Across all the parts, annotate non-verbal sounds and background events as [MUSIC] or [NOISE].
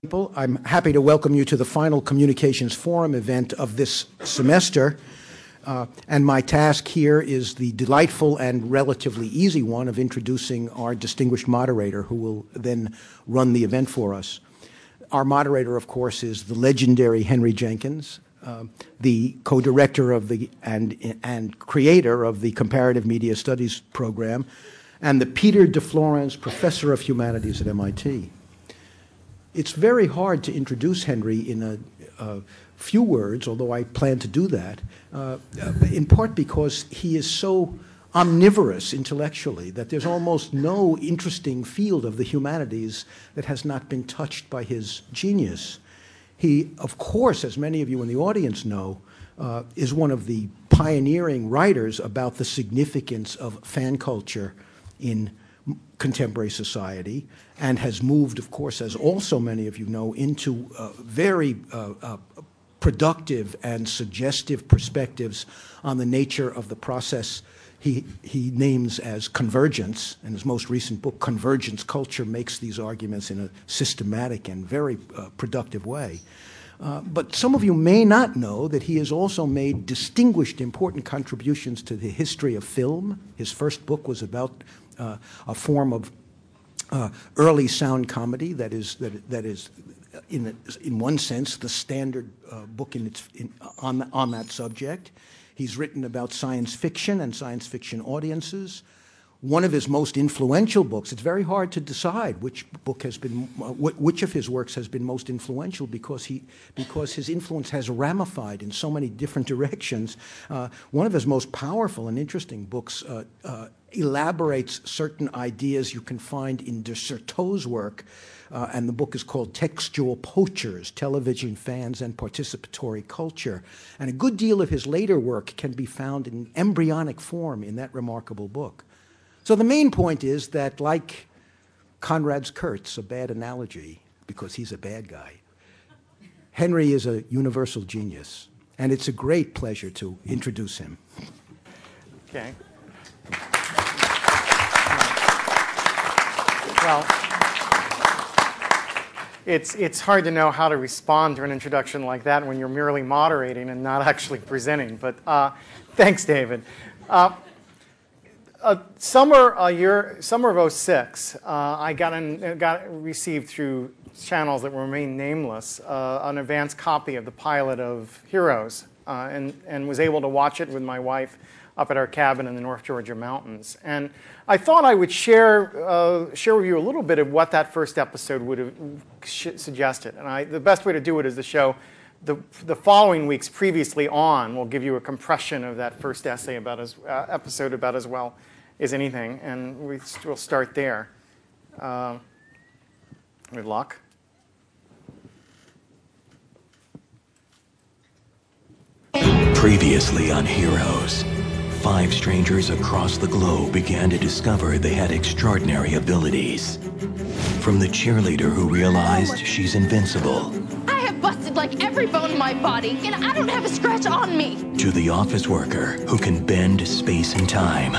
People, I'm happy to welcome you to the final Communications Forum event of this semester. Uh, and my task here is the delightful and relatively easy one of introducing our distinguished moderator, who will then run the event for us. Our moderator, of course, is the legendary Henry Jenkins, uh, the co-director of the and and creator of the Comparative Media Studies program, and the Peter de Florez Professor of Humanities at MIT. It's very hard to introduce Henry in a, a few words, although I plan to do that, uh, in part because he is so omnivorous intellectually that there's almost no interesting field of the humanities that has not been touched by his genius. He, of course, as many of you in the audience know, uh, is one of the pioneering writers about the significance of fan culture in contemporary society and has moved, of course, as also many of you know, into uh, very uh, uh, productive and suggestive perspectives on the nature of the process he, he names as convergence. And his most recent book, Convergence Culture, makes these arguments in a systematic and very uh, productive way. Uh, but some of you may not know that he has also made distinguished, important contributions to the history of film. His first book was about a form of uh, early sound comedy that is that that is in in one sense the standard uh, book in its in, on on that subject. He's written about science fiction and science fiction audiences. One of his most influential books. It's very hard to decide which book has been which of his works has been most influential because he because his influence has ramified in so many different [LAUGHS] directions. Uh, one of his most powerful and interesting books uh, uh, elaborates certain ideas you can find in de Certeau's work. Uh, and the book is called Textual Poachers Television Fans and Participatory Culture. And a good deal of his later work can be found in embryonic form in that remarkable book. So the main point is that, like Conrad's Kurtz, a bad analogy because he's a bad guy, Henry is a universal genius. And it's a great pleasure to introduce him. Okay. Well, it's, it's hard to know how to respond to an introduction like that when you're merely moderating and not actually presenting. But uh, thanks, David. Uh, uh, summer, uh, year, summer of 06, uh, I got, got received through channels that remain nameless uh, an advanced copy of the pilot of Heroes and, and was able to watch it with my wife up at our cabin in the North Georgia mountains. And I thought I would share, uh, share with you a little bit of what that first episode would have suggested. And I, the best way to do it is to show the, the following weeks previously on will give you a compression of that first essay about as, uh, episode about as well as anything. And we, will start there. Uh, good luck. Previously on Heroes. Five strangers across the globe began to discover they had extraordinary abilities. From the cheerleader who realized she's invincible. I have busted like every bone in my body, and I don't have a scratch on me. To the office worker who can bend space and time.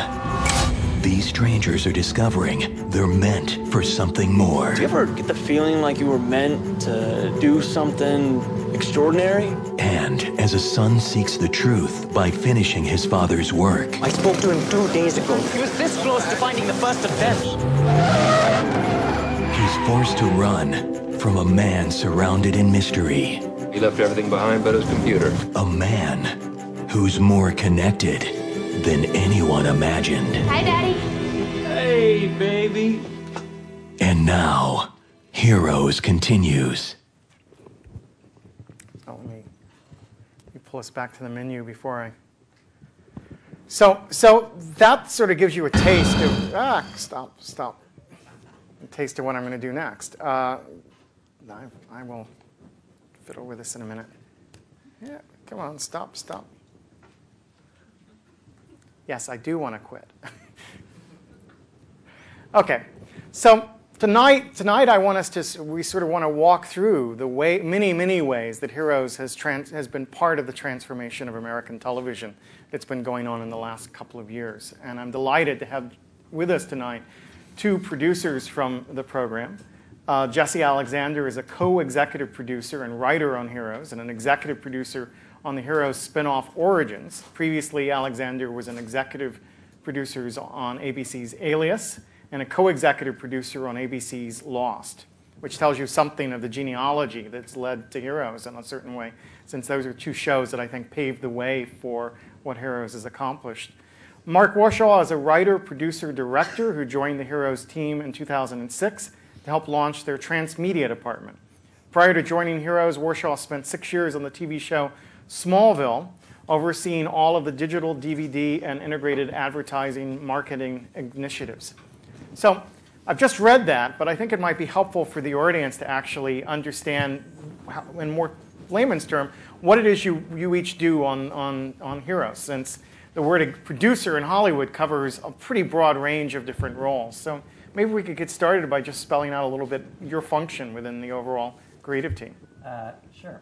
These strangers are discovering they're meant for something more. Do you ever get the feeling like you were meant to do something extraordinary? And as a son seeks the truth by finishing his father's work. I spoke to him two days ago. He was this close to finding the first of them. He's forced to run from a man surrounded in mystery. He left everything behind but his computer. A man who's more connected than anyone imagined. Hi, Daddy. Hey, baby. And now, Heroes continues. Oh, let me pull us back to the menu before I. So, so that sort of gives you a taste of, ah, stop, stop. A taste of what I'm going to do next. Uh, I, I will fiddle with this in a minute. Yeah, come on, stop, stop. Yes, I do want to quit. [LAUGHS] okay, so Tonight, tonight I want us to, we sort of want to walk through the way, many, many ways that Heroes has, trans, has been part of the transformation of American television that's been going on in the last couple of years. And I'm delighted to have with us tonight two producers from the program. Uh, Jesse Alexander is a co executive producer and writer on Heroes and an executive producer on the Heroes spin off Origins. Previously, Alexander was an executive producer on ABC's Alias and a co executive producer on ABC's Lost, which tells you something of the genealogy that's led to Heroes in a certain way, since those are two shows that I think paved the way for what Heroes has accomplished. Mark Warshaw is a writer, producer, director who joined the Heroes team in 2006 to help launch their transmedia department. Prior to joining Heroes, Warshaw spent six years on the TV show Smallville, overseeing all of the digital DVD and integrated advertising marketing initiatives. So I've just read that, but I think it might be helpful for the audience to actually understand, how, in more layman's term, what it is you, you each do on, on, on Heroes, since the word producer in Hollywood covers a pretty broad range of different roles. So maybe we could get started by just spelling out a little bit your function within the overall creative team. Uh, sure.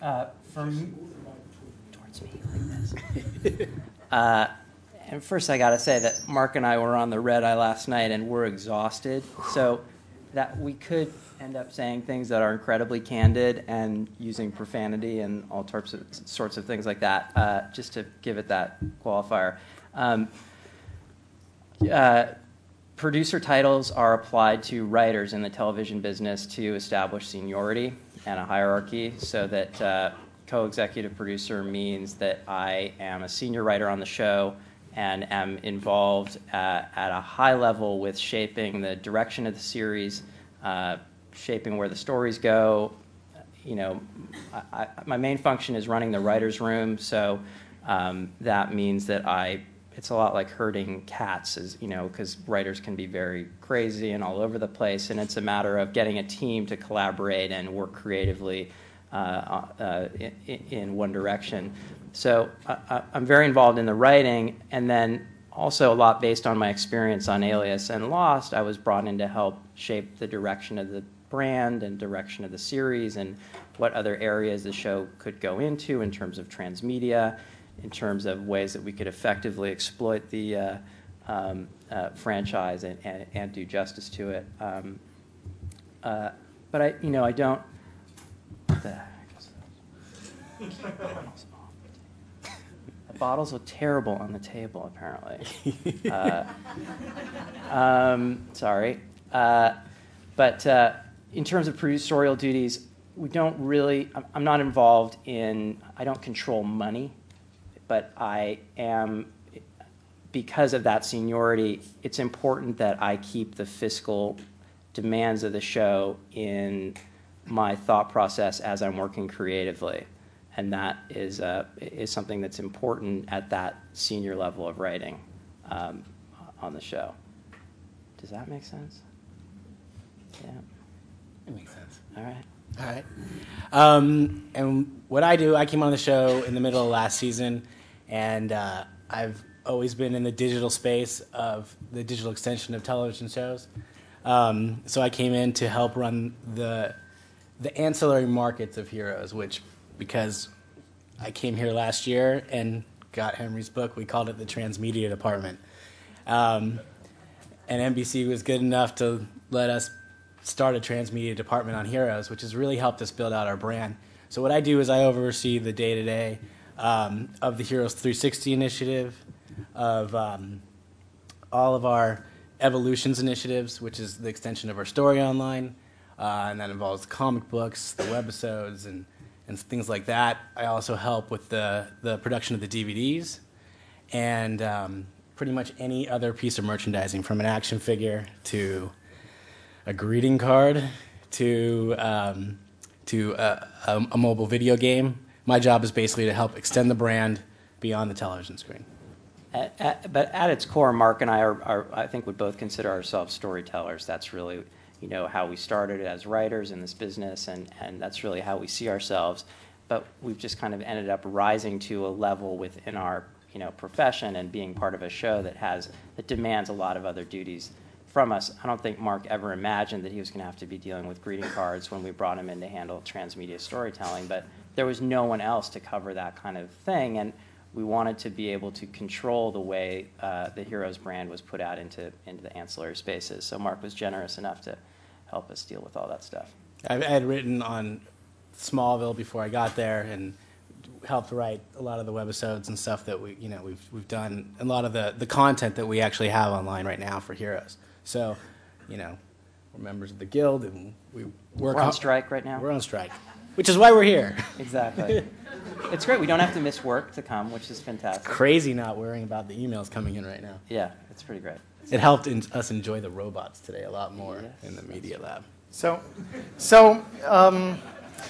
Uh, from towards me like this. [LAUGHS] uh, and first, I got to say that Mark and I were on the red eye last night, and we're exhausted. So that we could end up saying things that are incredibly candid and using profanity and all sorts of, sorts of things like that, uh, just to give it that qualifier. Um, uh, producer titles are applied to writers in the television business to establish seniority and a hierarchy so that uh, co executive producer means that I am a senior writer on the show and am involved uh, at a high level with shaping the direction of the series, uh, shaping where the stories go. You know, I, I, my main function is running the writer's room, so um, that means that I. It's a lot like herding cats, as you know, because writers can be very crazy and all over the place, and it's a matter of getting a team to collaborate and work creatively uh, uh, in, in, one direction. So I, I'm very involved in the writing, and then also a lot based on my experience on Alias and Lost. I was brought in to help shape the direction of the brand and direction of the series, and what other areas the show could go into in terms of transmedia, in terms of ways that we could effectively exploit the uh, um, uh, franchise and, and, and, do justice to it. Um, uh, but I, you know, I don't. The, [LAUGHS] bottles are terrible on the table, apparently. [LAUGHS] uh, um, sorry. Uh, but uh, in terms of producerial duties, we don't really, I'm not involved in, I don't control money, but I am, because of that seniority, it's important that I keep the fiscal demands of the show in my thought process as I'm working creatively and that is, uh, is something that's important at that senior level of writing um, on the show. Does that make sense? Yeah. It makes sense. All right. All right. Um, and what I do, I came on the show in the middle of last season, and uh, I've always been in the digital space of the digital extension of television shows. Um, so I came in to help run the the ancillary markets of Heroes, which because I came here last year and got Henry's book. We called it the Transmedia Department. Um, and NBC was good enough to let us start a transmedia department on Heroes, which has really helped us build out our brand. So what I do is I oversee the day to day of the Heroes 360 initiative, of um, all of our evolutions initiatives, which is the extension of our story online, uh, and that involves comic books, the webisodes, and and things like that. I also help with the, the production of the DVDs and um, pretty much any other piece of merchandising from an action figure to a greeting card to, um, to a, a, a mobile video game. My job is basically to help extend the brand beyond the television screen. At, at, but at its core, Mark and I are, are, I think, would both consider ourselves storytellers. That's really you know, how we started as writers in this business, and, and that's really how we see ourselves. But we've just kind of ended up rising to a level within our you know, profession and being part of a show that has that demands a lot of other duties from us. I don't think Mark ever imagined that he was going to have to be dealing with greeting cards when we brought him in to handle transmedia storytelling, but there was no one else to cover that kind of thing, and we wanted to be able to control the way uh, the Heroes brand was put out into into the ancillary spaces. So Mark was generous enough to help us deal with all that stuff. I, had written on Smallville before I got there and helped write a lot of the webisodes and stuff that we, you know, we've, we've done, a lot of the, the content that we actually have online right now for Heroes. So, you know, we're members of the guild and we work We're on ho- strike right now. We're on strike, which is why we're here. Exactly. [LAUGHS] it's great. We don't have to miss work to come, which is fantastic. Crazy not worrying about the emails coming in right now. Yeah, it's pretty great. It helped in, us enjoy the robots today a lot more Yes, in the media lab. So, so um,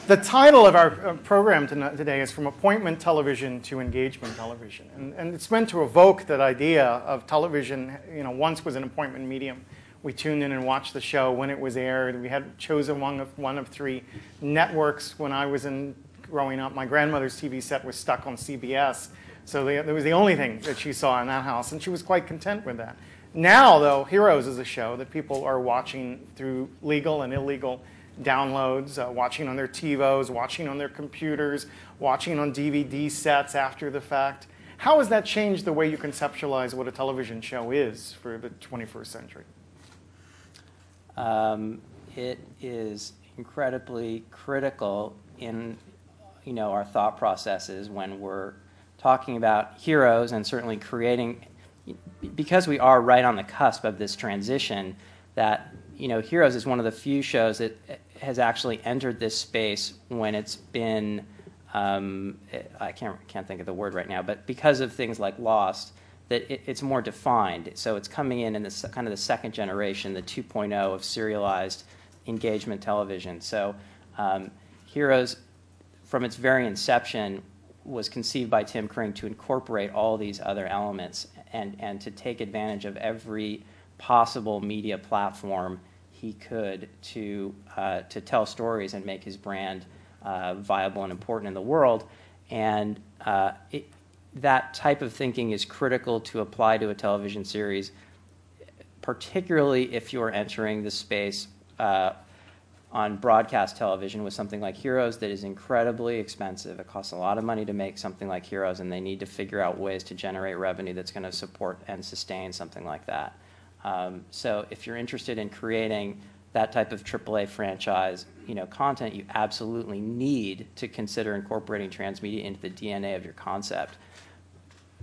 the title of our uh, program today is From Appointment Television to Engagement Television. And, and it's meant to evoke that idea of television, you know, once was an appointment medium. We tuned in and watched the show when it was aired. We had chosen one of, one of three networks when I was in growing up. My grandmother's TV set was stuck on CBS. So that was the only thing that she saw in that house, and she was quite content with that. Now, though, Heroes is a show that people are watching through legal and illegal downloads, uh, watching on their TiVos, watching on their computers, watching on DVD sets after the fact. How has that changed the way you conceptualize what a television show is for the 21st century? Um, it is incredibly critical in you know our thought processes when we're talking about heroes and certainly creating because we are right on the cusp of this transition that you know heroes is one of the few shows that has actually entered this space when it's been um, I can't can't think of the word right now but because of things like lost that it, it's more defined. So it's coming in in this kind of the second generation, the 2.0 of serialized engagement television. So um, Heroes, from its very inception, was conceived by Tim Kring to incorporate all these other elements and, and to take advantage of every possible media platform he could to, uh, to tell stories and make his brand uh, viable and important in the world. And uh, that type of thinking is critical to apply to a television series, particularly if you're entering the space uh, on broadcast television with something like Heroes that is incredibly expensive. It costs a lot of money to make something like Heroes, and they need to figure out ways to generate revenue that's going to support and sustain something like that. Um, so if you're interested in creating that type of AAA franchise, you know, content, you absolutely need to consider incorporating transmedia into the DNA of your concept.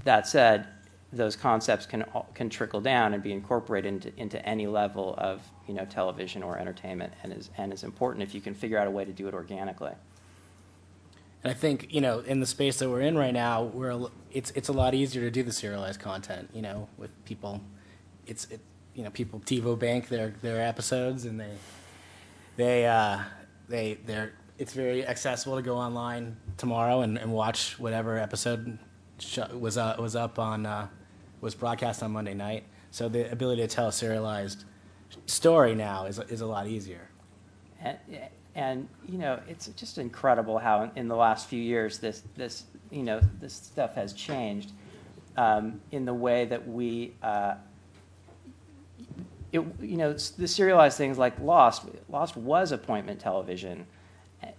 That said, those concepts can can trickle down and be incorporated into, into any level of you know television or entertainment, and is and is important if you can figure out a way to do it organically. And I think you know, in the space that we're in right now, we're it's it's a lot easier to do the serialized content. You know, with people, it's it, you know people TiVo bank their their episodes, and they they uh, they they're it's very accessible to go online tomorrow and, and watch whatever episode was uh, was up on uh, was broadcast on Monday night. So the ability to tell a serialized story now is is a lot easier. And, and you know, it's just incredible how in, the last few years this this you know this stuff has changed um, in the way that we. Uh, it, you know, the serialized things like Lost. Lost was appointment television,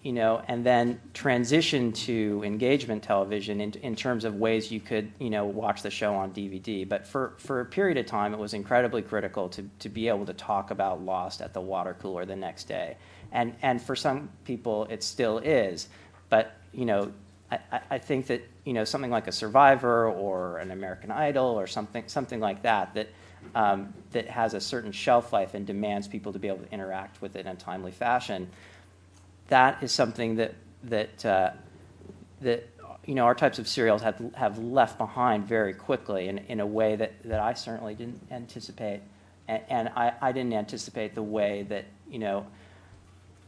you know, and then transition to engagement television in, in terms of ways you could, you know, watch the show on DVD. But for, for a period of time, it was incredibly critical to, to be able to talk about Lost at the water cooler the next day. And, and for some people, it still is. But, you know, I, I- think that, you know, something like a Survivor or an American Idol or something, something like that, that, um, that has a certain shelf life and demands people to be able to interact with it in a timely fashion, that is something that that uh, that you know our types of serials have have left behind very quickly in, in a way that, that I certainly didn't anticipate, and, and I, I didn't anticipate the way that you know.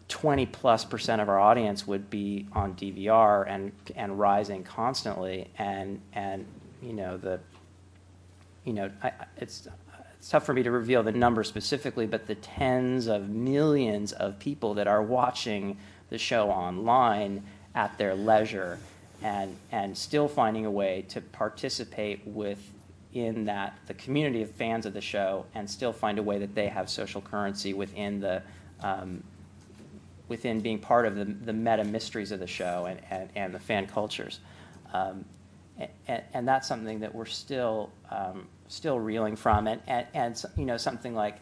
20 plus percent of our audience would be on DVR and and rising constantly and and you know the you know I- it's it's tough for me to reveal the number specifically but the tens of millions of people that are watching the show online at their leisure and and still finding a way to participate with in that the community of fans of the show and still find a way that they have social currency within the um, within being part of the, the meta mysteries of the show and, and, and the fan cultures. Um, and, and that's something that we're still, um, still reeling from. And, and, and, you know, something like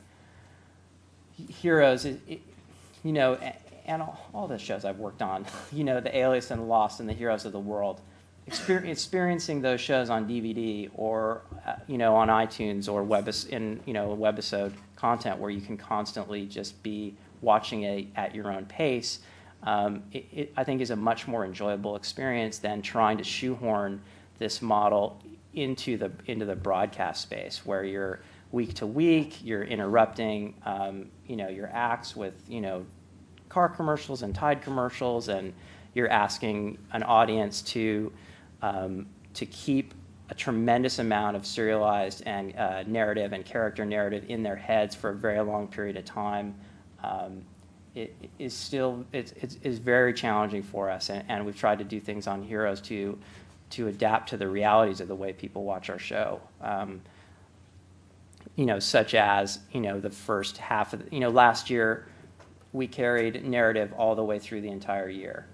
Heroes, it, it, you know, and all, all the shows I've worked on, [LAUGHS] you know, the Alias and Lost and the Heroes of the World, exper- experiencing those shows on DVD or, uh, you know, on iTunes or web in, you know, webisode content where you can constantly just be watching it at your own pace, um, it, it, I think is a much more enjoyable experience than trying to shoehorn this model into the into the broadcast space where you're week to week, you're interrupting, um, you know, your acts with, you know, car commercials and Tide commercials, and you're asking an audience to um, to keep a tremendous amount of serialized and uh, narrative and character narrative in their heads for a very long period of time. Um, it it is still it's, it's, it's very challenging for us, and, and we've tried to do things on Heroes to to adapt to the realities of the way people watch our show. Um, you know, such as you know the first half of the, you know last year we carried narrative all the way through the entire year.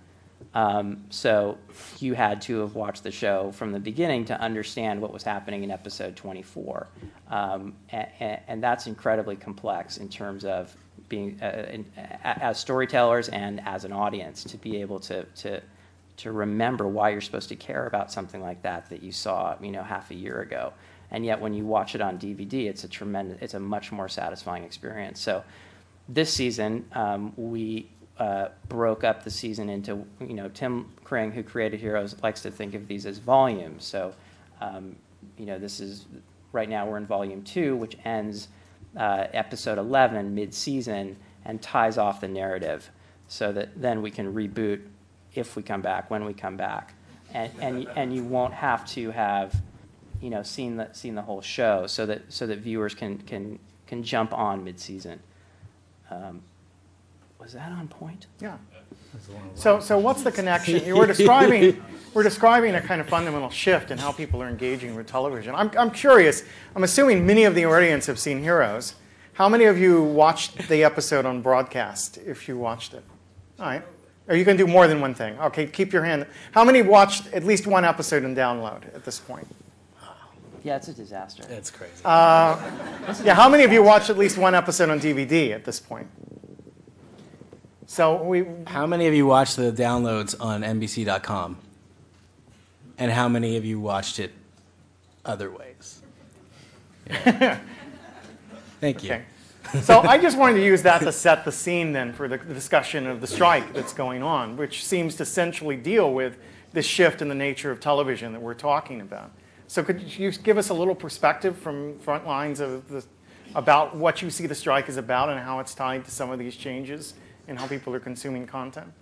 Um, so you had to have watched the show from the beginning to understand what was happening in episode 24, um, and, and, that's incredibly complex in terms of being uh, in, as storytellers and as an audience to be able to to to remember why you're supposed to care about something like that that you saw you know half a year ago and yet when you watch it on DVD, it's a tremendous, it's a much more satisfying experience. So this season, um, we uh, broke up the season into, you know, Tim Kring, who created Heroes, likes to think of these as volumes. So, um, you know, this is right now we're in volume two, which ends uh, episode 11 mid-season and ties off the narrative, so that then we can reboot if we come back, when we come back, and and and you won't have to have you know, seen the, seen the whole show so that, so that viewers can, can, can jump on mid-season. Um, was that on point? Yeah. So, so what's the connection? You were describing, we're describing a kind of fundamental shift in how people are engaging with television. I'm, I'm curious. I'm assuming many of the audience have seen Heroes. How many of you watched the episode on broadcast? If you watched it, all right. Or you can do more than one thing. Okay, keep your hand. How many watched at least one episode and download at this point? Yeah, it's a disaster. It's crazy. Uh, yeah, how many of you watched at least one episode on DVD at this point? So we. How many of you watched the downloads on NBC.com? And how many of you watched it other ways? Yeah. [LAUGHS] Thank you. Okay. [LAUGHS] so I just wanted to use that to set the scene then for the discussion of the strike that's going on, which seems to essentially deal with this shift in the nature of television that we're talking about. So could you give us a little perspective from front lines of the, about what you see the strike is about and how it's tied to some of these changes and how people are consuming content?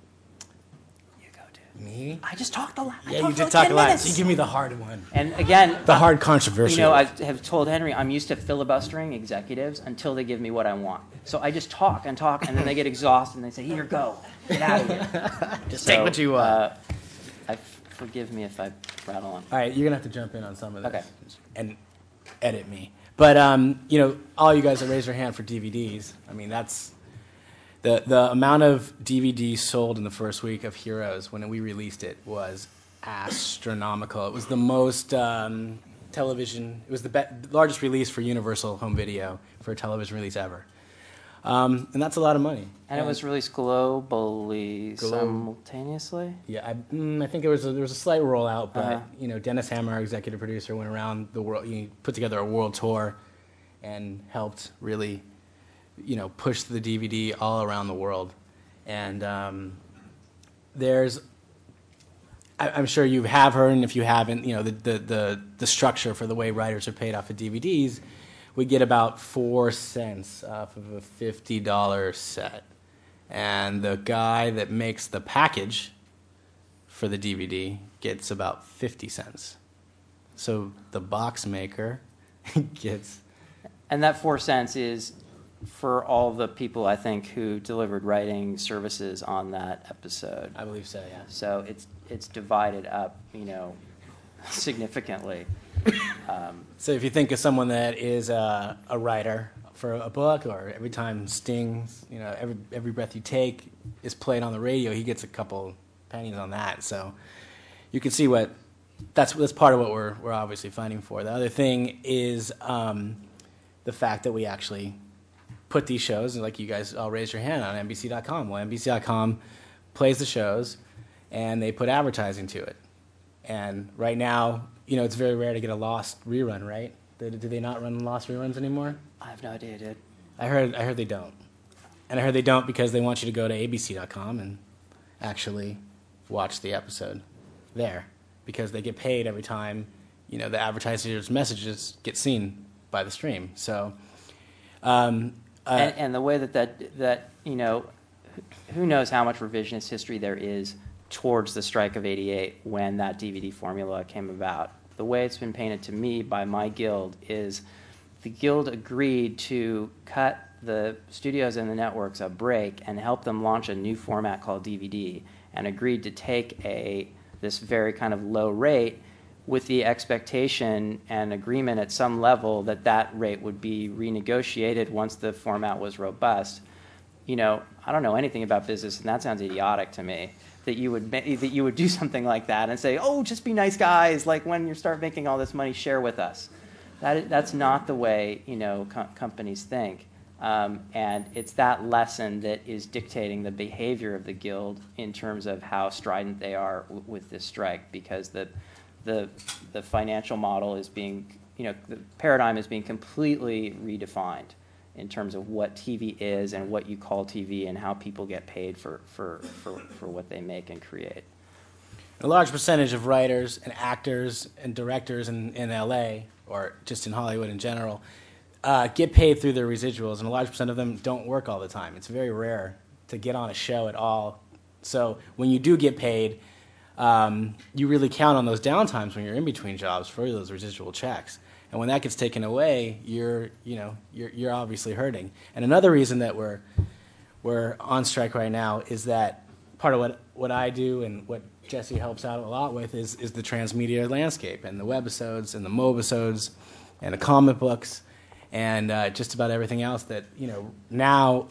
You go, dude. Me? I just talked a lot. Yeah, you did talk a lot. You give me the hard one. And again, the hard controversial. You know, I have told Henry I'm used to filibustering executives until they give me what I want. So I just talk and talk, and then they get exhausted and they say, "Here, go, get out of here." [LAUGHS] just so, take what you want. Uh, I forgive me if I rattle on. All right, you're gonna have to jump in on some of this. Okay. And edit me. But um, you know, all you guys that raise your hand for DVDs. I mean, that's the the amount of DVDs sold in the first week of Heroes when we released it was astronomical. It was the most um, television. It was the be- largest release for Universal Home Video for a television release ever. Um, and that's a lot of money. And, it was released globally Glo- simultaneously. Yeah, I, mm, I think there was a, there was a slight rollout, but uh-huh. you know, Dennis Hammer, our executive producer, went around the world. He put together a world tour, and helped really, you know, push the DVD all around the world. And um, there's, I, am sure you have heard, and if you haven't, you know, the, the the the structure for the way writers are paid off of DVDs we get about four cents off of a $50 set. And the guy that makes the package for the DVD gets about 50 cents. So the box maker [LAUGHS] gets. And that four cents is for all the people I think who delivered writing services on that episode. I believe so, yeah. So it's it's divided up, you know, significantly. Um, so if you think of someone that is a, a, writer for a book, or every time Sting's, you know, every every breath you take is played on the radio, he gets a couple pennies on that. So you can see what that's that's part of what we're we're obviously fighting for. The other thing is um, the fact that we actually put these shows, and like you guys all raise your hand on NBC.com. Well, NBC.com plays the shows, and they put advertising to it. And right now, you know, it's very rare to get a lost rerun, right? Do, do they not run lost reruns anymore? I have no idea, dude. I heard, I heard they don't. And I heard they don't because they want you to go to abc.com and actually watch the episode there because they get paid every time, you know, the advertiser's messages get seen by the stream. So, um, uh, and, and the way that, that that you know, who knows how much revisionist history there is towards the strike of '88 when that DVD formula came about. The way it's been painted to me by my guild is the guild agreed to cut the studios and the networks a break and help them launch a new format called DVD, and agreed to take a this very kind of low rate with the expectation and agreement at some level that that rate would be renegotiated once the format was robust. You know, I don't know anything about business, and that sounds idiotic to me. That you would that you would do [LAUGHS] something like that and say, "Oh, just be nice guys. Like when you start making all this money, share with us." That that's not the way you know co- companies think. Um, and it's that lesson that is dictating the behavior of the guild in terms of how strident they are w- with this strike, because the the the financial model is being, you know, the paradigm is being completely redefined in terms of what TV is and what you call TV and how people get paid for for for, for what they make and create. a large percentage of writers and actors and directors in, in LA or just in Hollywood in general uh, get paid through their residuals, and a large percent of them don't work all the time. It's very rare to get on a show at all. So when you do get paid, um, you really count on those downtimes when you're in between jobs for those residual checks. And when that gets taken away, you're you know you're you're obviously hurting. And another reason that we're we're on strike right now is that part of what what I do and what Jesse helps out a lot with is is the transmedia landscape and the webisodes and the mobisodes and the comic books and uh, just about everything else that you know now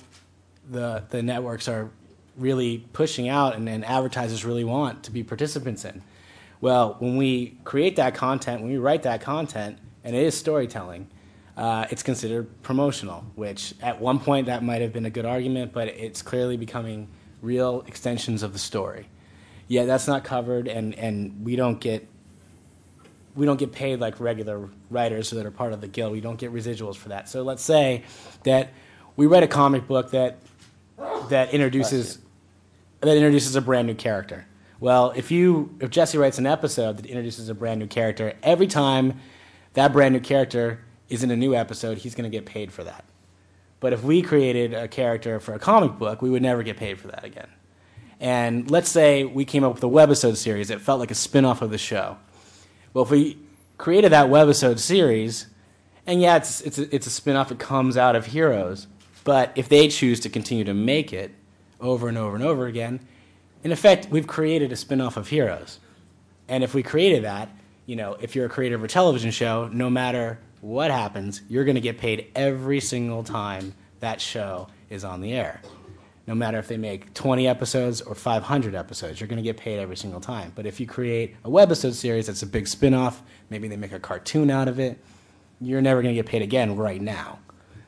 the the networks are really pushing out and, and advertisers really want to be participants in. Well, when we create that content, when we write that content, and it is storytelling, uh, it's considered promotional. Which at one point that might have been a good argument, but it's clearly becoming real extensions of the story. Yeah, that's not covered, and, and we don't get we don't get paid like regular writers that are part of the guild. We don't get residuals for that. So let's say that we write a comic book that that introduces that introduces a brand new character. Well, if you if Jesse writes an episode that introduces a brand new character, every time that brand new character is in a new episode, he's going to get paid for that. But if we created a character for a comic book, we would never get paid for that again. And let's say we came up with a webisode series that felt like a spin-off of the show. Well, if we created that webisode series, and yeah, it's, it's, a, it's a spin-off, it comes out of Heroes, but if they choose to continue to make it over and over and over again, in effect, we've created a spin-off of Heroes. And if we created that, you know, if you're a creator of a television show, no matter what happens, you're going to get paid every single time that show is on the air. No matter if they make 20 episodes or 500 episodes, you're going to get paid every single time. But if you create a webisode series that's a big spin-off, maybe they make a cartoon out of it, you're never going to get paid again right now.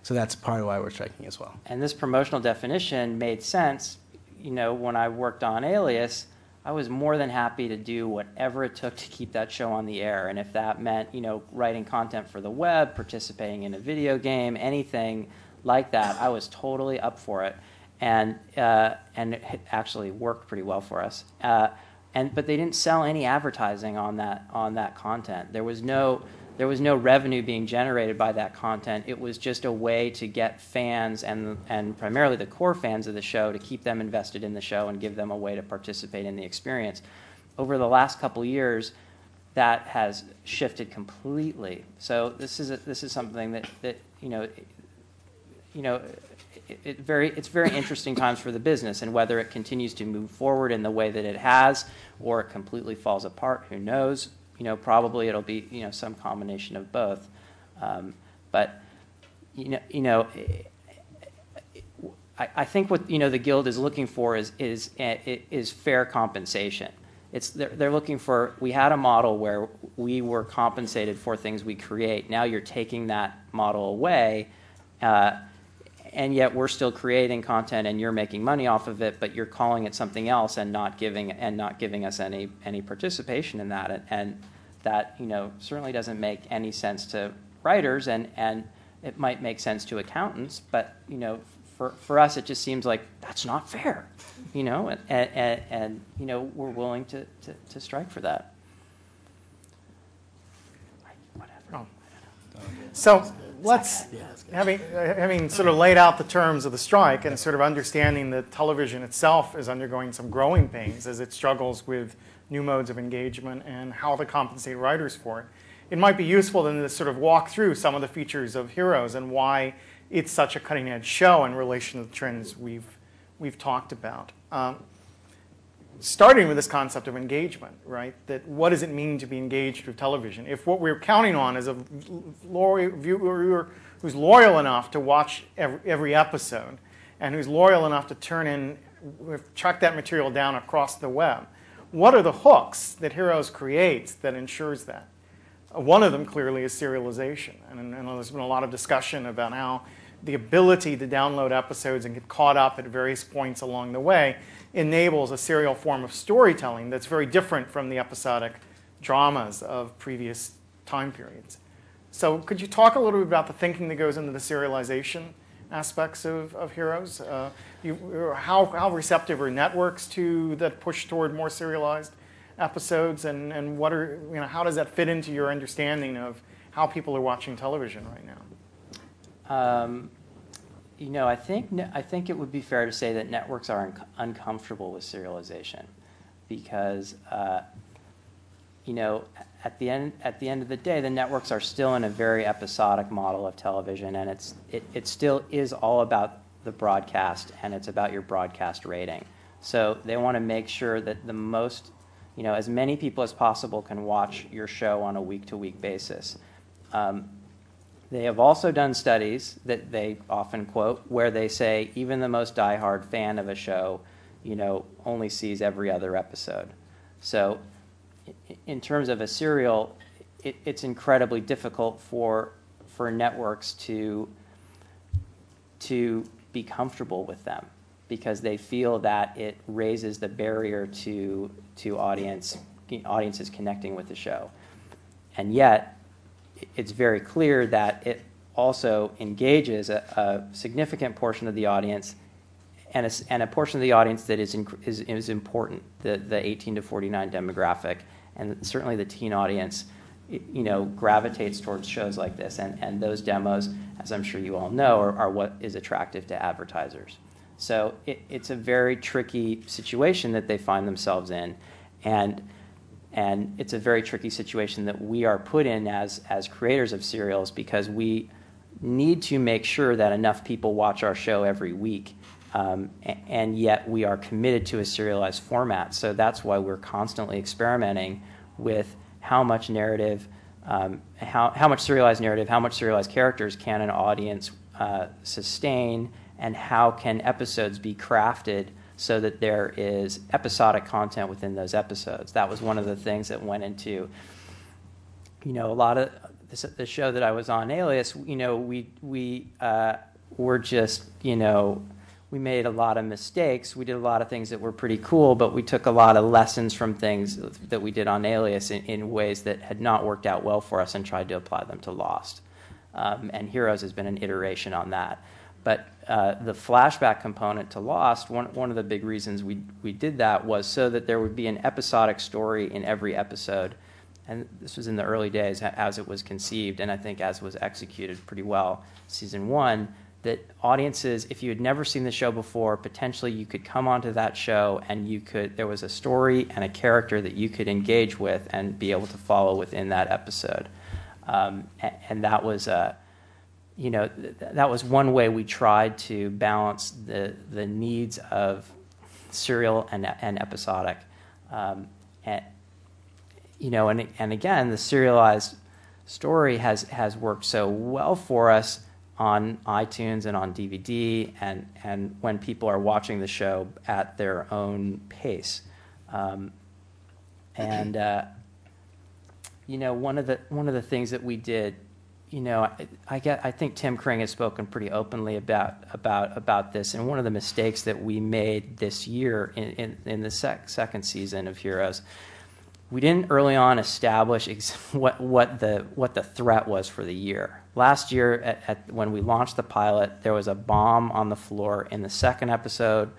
So that's part of why we're striking as well. And this promotional definition made sense. You know, when I worked on Alias, I was more than happy to do whatever it took to keep that show on the air. And if that meant, you know, writing content for the web, participating in a video game, anything like that, I was totally up for it. And, uh, and it actually worked pretty well for us. Uh, and, but they didn't sell any advertising on that, on that content. There was no, there was no revenue being generated by that content. It was just a way to get fans and and primarily the core fans of the show to keep them invested in the show and give them a way to participate in the experience. Over the last couple years, that has shifted completely. So this is a, this is something that that you know, you know. It, it very, it's very interesting times for the business, and whether it continues to move forward in the way that it has, or it completely falls apart, who knows? You know, probably it'll be, you know, some combination of both. Um, but, you know, you know, I, I think what, you know, the guild is looking for is, is, is fair compensation. It's, they're, they're looking for, we had a model where we were compensated for things we create. Now you're taking that model away. Uh, and yet we're still creating content and you're making money off of it, but you're calling it something else and not giving and not giving us any any participation in that. And, and that you know certainly doesn't make any sense to writers and and it might make sense to accountants, but you know for, for us it just seems like that's not fair, you know, and, and, and you know we're willing to, to, to strike for that. Whatever. So let's, having, having sort of laid out the terms of the strike and sort of understanding that television itself is undergoing some growing pains as it struggles with new modes of engagement and how to compensate writers for it, it might be useful then to sort of walk through some of the features of Heroes and why it's such a cutting edge show in relation to the trends we've, we've talked about. Um, starting with this concept of engagement, right? That what does it mean to be engaged with television? If what we're counting on is a viewer who's loyal enough to watch every, every episode and who's loyal enough to turn in, track that material down across the web, what are the hooks that Heroes creates that ensures that? One of them clearly is serialization. And, and there's been a lot of discussion about how the ability to download episodes and get caught up at various points along the way enables a serial form of storytelling that's very different from the episodic dramas of previous time periods. So, could you talk a little bit about the thinking that goes into the serialization aspects of, of Heroes? Uh, you, how, how receptive are networks to that push toward more serialized episodes, and, and what are, you know, how does that fit into your understanding of how people are watching television right now? Um, you know, I think I think it would be fair to say that networks are un- uncomfortable with serialization because uh, you know at the end at the end of the day, the networks are still in a very episodic model of television, and it's it, it still is all about the broadcast and it's about your broadcast rating. So they want to make sure that the most you know as many people as possible can watch your show on a week to week basis. Um, they have also done studies that they often quote where they say even the most diehard fan of a show, you know, only sees every other episode. So, in terms of a serial, it, it's incredibly difficult for for networks to to be comfortable with them because they feel that it raises the barrier to to audience audiences connecting with the show. And yet, it's very clear that it also engages a, a significant portion of the audience and a, and a portion of the audience that is, is, is important, the, the 18 to 49 demographic, and certainly the teen audience, you know, gravitates towards shows like this. And, and those demos, as I'm sure you all know, are, are what is attractive to advertisers. So it, it's a very tricky situation that they find themselves in. And and it's a very tricky situation that we are put in as, as creators of serials because we need to make sure that enough people watch our show every week. Um, and yet we are committed to a serialized format. So that's why we're constantly experimenting with how much narrative, um, how, how much serialized narrative, how much serialized characters can an audience uh, sustain, and how can episodes be crafted so that there is episodic content within those episodes. That was one of the things that went into, you know, a lot of the show that I was on, Alias. You know, we we uh, were just, you know, we made a lot of mistakes. We did a lot of things that were pretty cool, but we took a lot of lessons from things that we did on Alias in, in ways that had not worked out well for us and tried to apply them to Lost. Um, and Heroes has been an iteration on that. But uh, the flashback component to Lost, one, one of the big reasons we, we did that was so that there would be an episodic story in every episode. And this was in the early days as it was conceived, and I think as was executed pretty well, season one, that audiences, if you had never seen the show before, potentially you could come onto that show and you could, there was a story and a character that you could engage with and be able to follow within that episode. Um, and, and, that was, uh, you know, th- that was one way we tried to balance the, the needs of serial and, and episodic. Um, and, you know, and, and again, the serialized story has, has worked so well for us on iTunes and on DVD, and, and when people are watching the show at their own pace. Um, and, uh, you know, one of, the, one of the things that we did you know, I, I get, I think Tim Kring has spoken pretty openly about about about this, and one of the mistakes that we made this year in in, in the sec- second season of Heroes, we didn't early on establish ex- [LAUGHS] what what the what the threat was for the year. Last year, at, at, when we launched the pilot, there was a bomb on the floor in the second episode.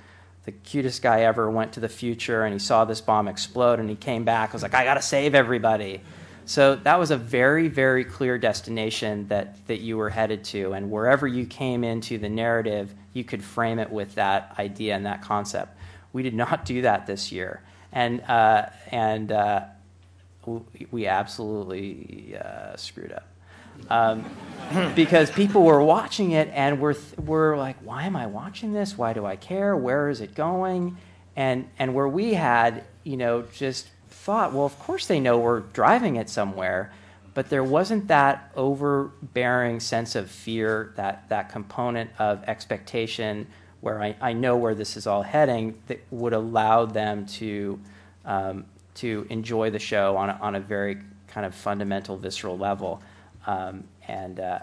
The cutest guy ever went to the future, and he saw this bomb explode, and he came back. Was like, I got to save everybody. So that was a very, very clear destination that, that you were headed to. And wherever you came into the narrative, you could frame it with that idea and that concept. We did not do that this year. And, uh, and uh, we absolutely uh, screwed up. Um, because people were watching it and were, th- were like, why am I watching this? Why do I care? Where is it going? And, and where we had, you know, just thought, well, of course they know we're driving it somewhere, but there wasn't that overbearing sense of fear, that, that component of expectation where I, I know where this is all heading that would allow them to, um, to enjoy the show on a, on a very kind of fundamental, visceral level. Um, and, uh,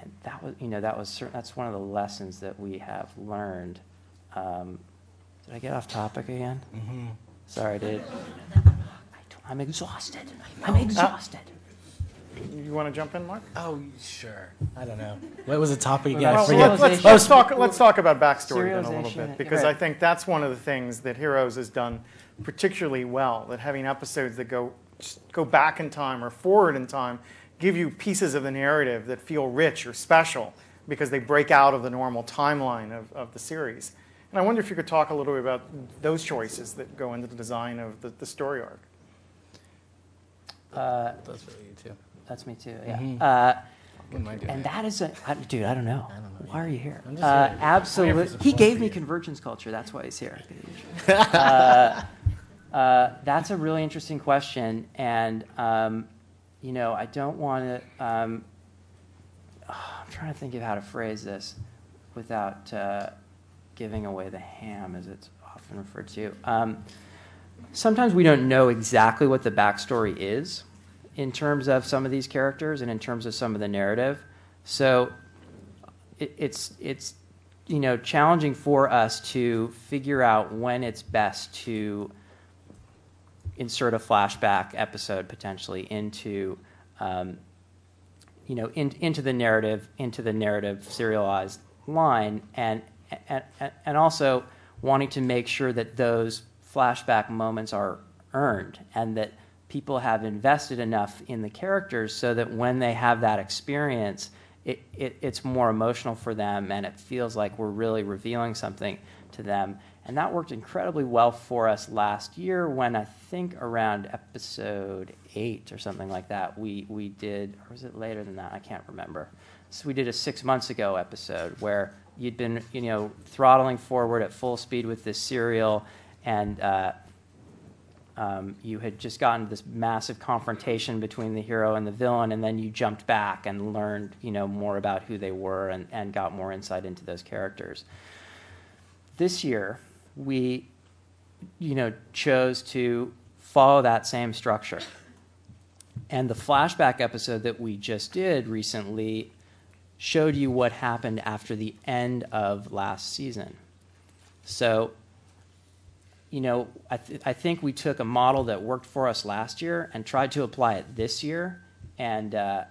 and that was, you know, that was that's one of the lessons that we have learned. Um, did I get off topic again? Mm-hmm. Sorry, dude. [LAUGHS] I'm exhausted. I'm exhausted. You want to jump in, Mark? Oh, sure. I don't know. What was the topic again? Well, I forget. let's, let's, talk. Let's talk about backstory then a little bit because right. I think that's one of the things that Heroes has done particularly well. That having episodes that go go back in time or forward in time give you pieces of the narrative that feel rich or special because they break out of the normal timeline of, of the series. And I wonder if you could talk a little bit about those choices that go into the design of the, the story arc. Uh, That's for you too. that's me too. Yeah. Mhm. Uh, Wouldn't mind doing and that. that is a I, dude. I don't know. Why are you here? Uh, here. absolutely. I'm here for He gave me convergence culture. That's why he's here. [LAUGHS] uh, uh, that's a really interesting question, and um, you know, I don't want to. Um, [SIGHS] I'm trying to think of how to phrase this without uh, giving away the ham, as it's often referred to. Um, sometimes we don't know exactly what the backstory is in terms of some of these characters and in terms of some of the narrative. So it, it's it's you know challenging for us to figure out when it's best to insert a flashback episode potentially into um, you know in, into the narrative into the narrative serialized line and, and and also wanting to make sure that those flashback moments are earned and that people have invested enough in the characters so that when they have that experience it, it, it's more emotional for them and it feels like we're really revealing something to them and that worked incredibly well for us last year when I think around episode eight or something like that, we, we did, or was it later than that? I can't remember. So we did a six months ago episode where you'd been, you know, throttling forward at full speed with this serial and uh, um, you had just gotten this massive confrontation between the hero and the villain, and then you jumped back and learned, you know, more about who they were and, and got more insight into those characters. This year, we, you know, chose to follow that same structure. And the flashback episode that we just did recently showed you what happened after the end of last season. So, you know, I, th- I think we took a model that worked for us last year and tried to apply it this year, and uh,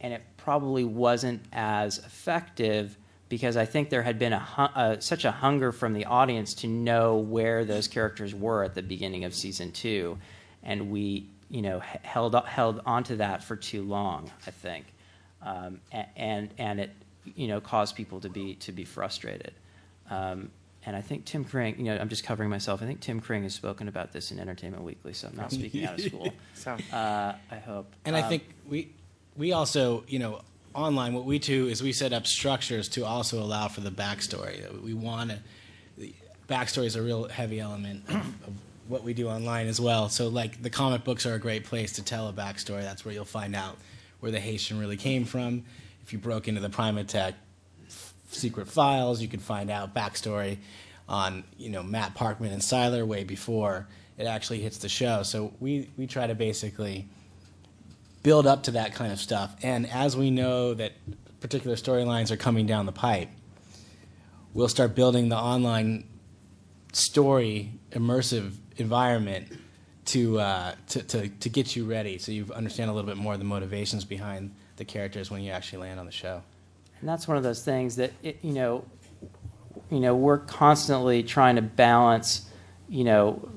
and it probably wasn't as effective because I think there had been a uh, such a hunger from the audience to know where those characters were at the beginning of season two, and we you know held held onto that for too long. I think, um, and and it you know caused people to be to be frustrated. Um, and I think Tim Kring, you know, I'm just covering myself. I think Tim Kring has spoken about this in Entertainment Weekly, so I'm not [LAUGHS] speaking out of school. [LAUGHS] So- uh, I hope. And I Um, think we we also, you know, online what we do is we set up structures to also allow for the backstory. We want to. Backstory is a real heavy element of, what we do online as well. So, like the comic books are a great place to tell a backstory. That's where you'll find out where the Haitian really came from. If you broke into the Prime Primatech secret files, you could find out backstory on you know Matt Parkman and Sylar way before it actually hits the show. So we we try to basically build up to that kind of stuff. And as we know that particular storylines are coming down the pipe, we'll start building the online story immersive environment to, uh, to, to, to get you ready so you understand a little bit more of the motivations behind the characters when you actually land on the show. And that's one of those things that it, you know, you know, we're constantly trying to balance, you know,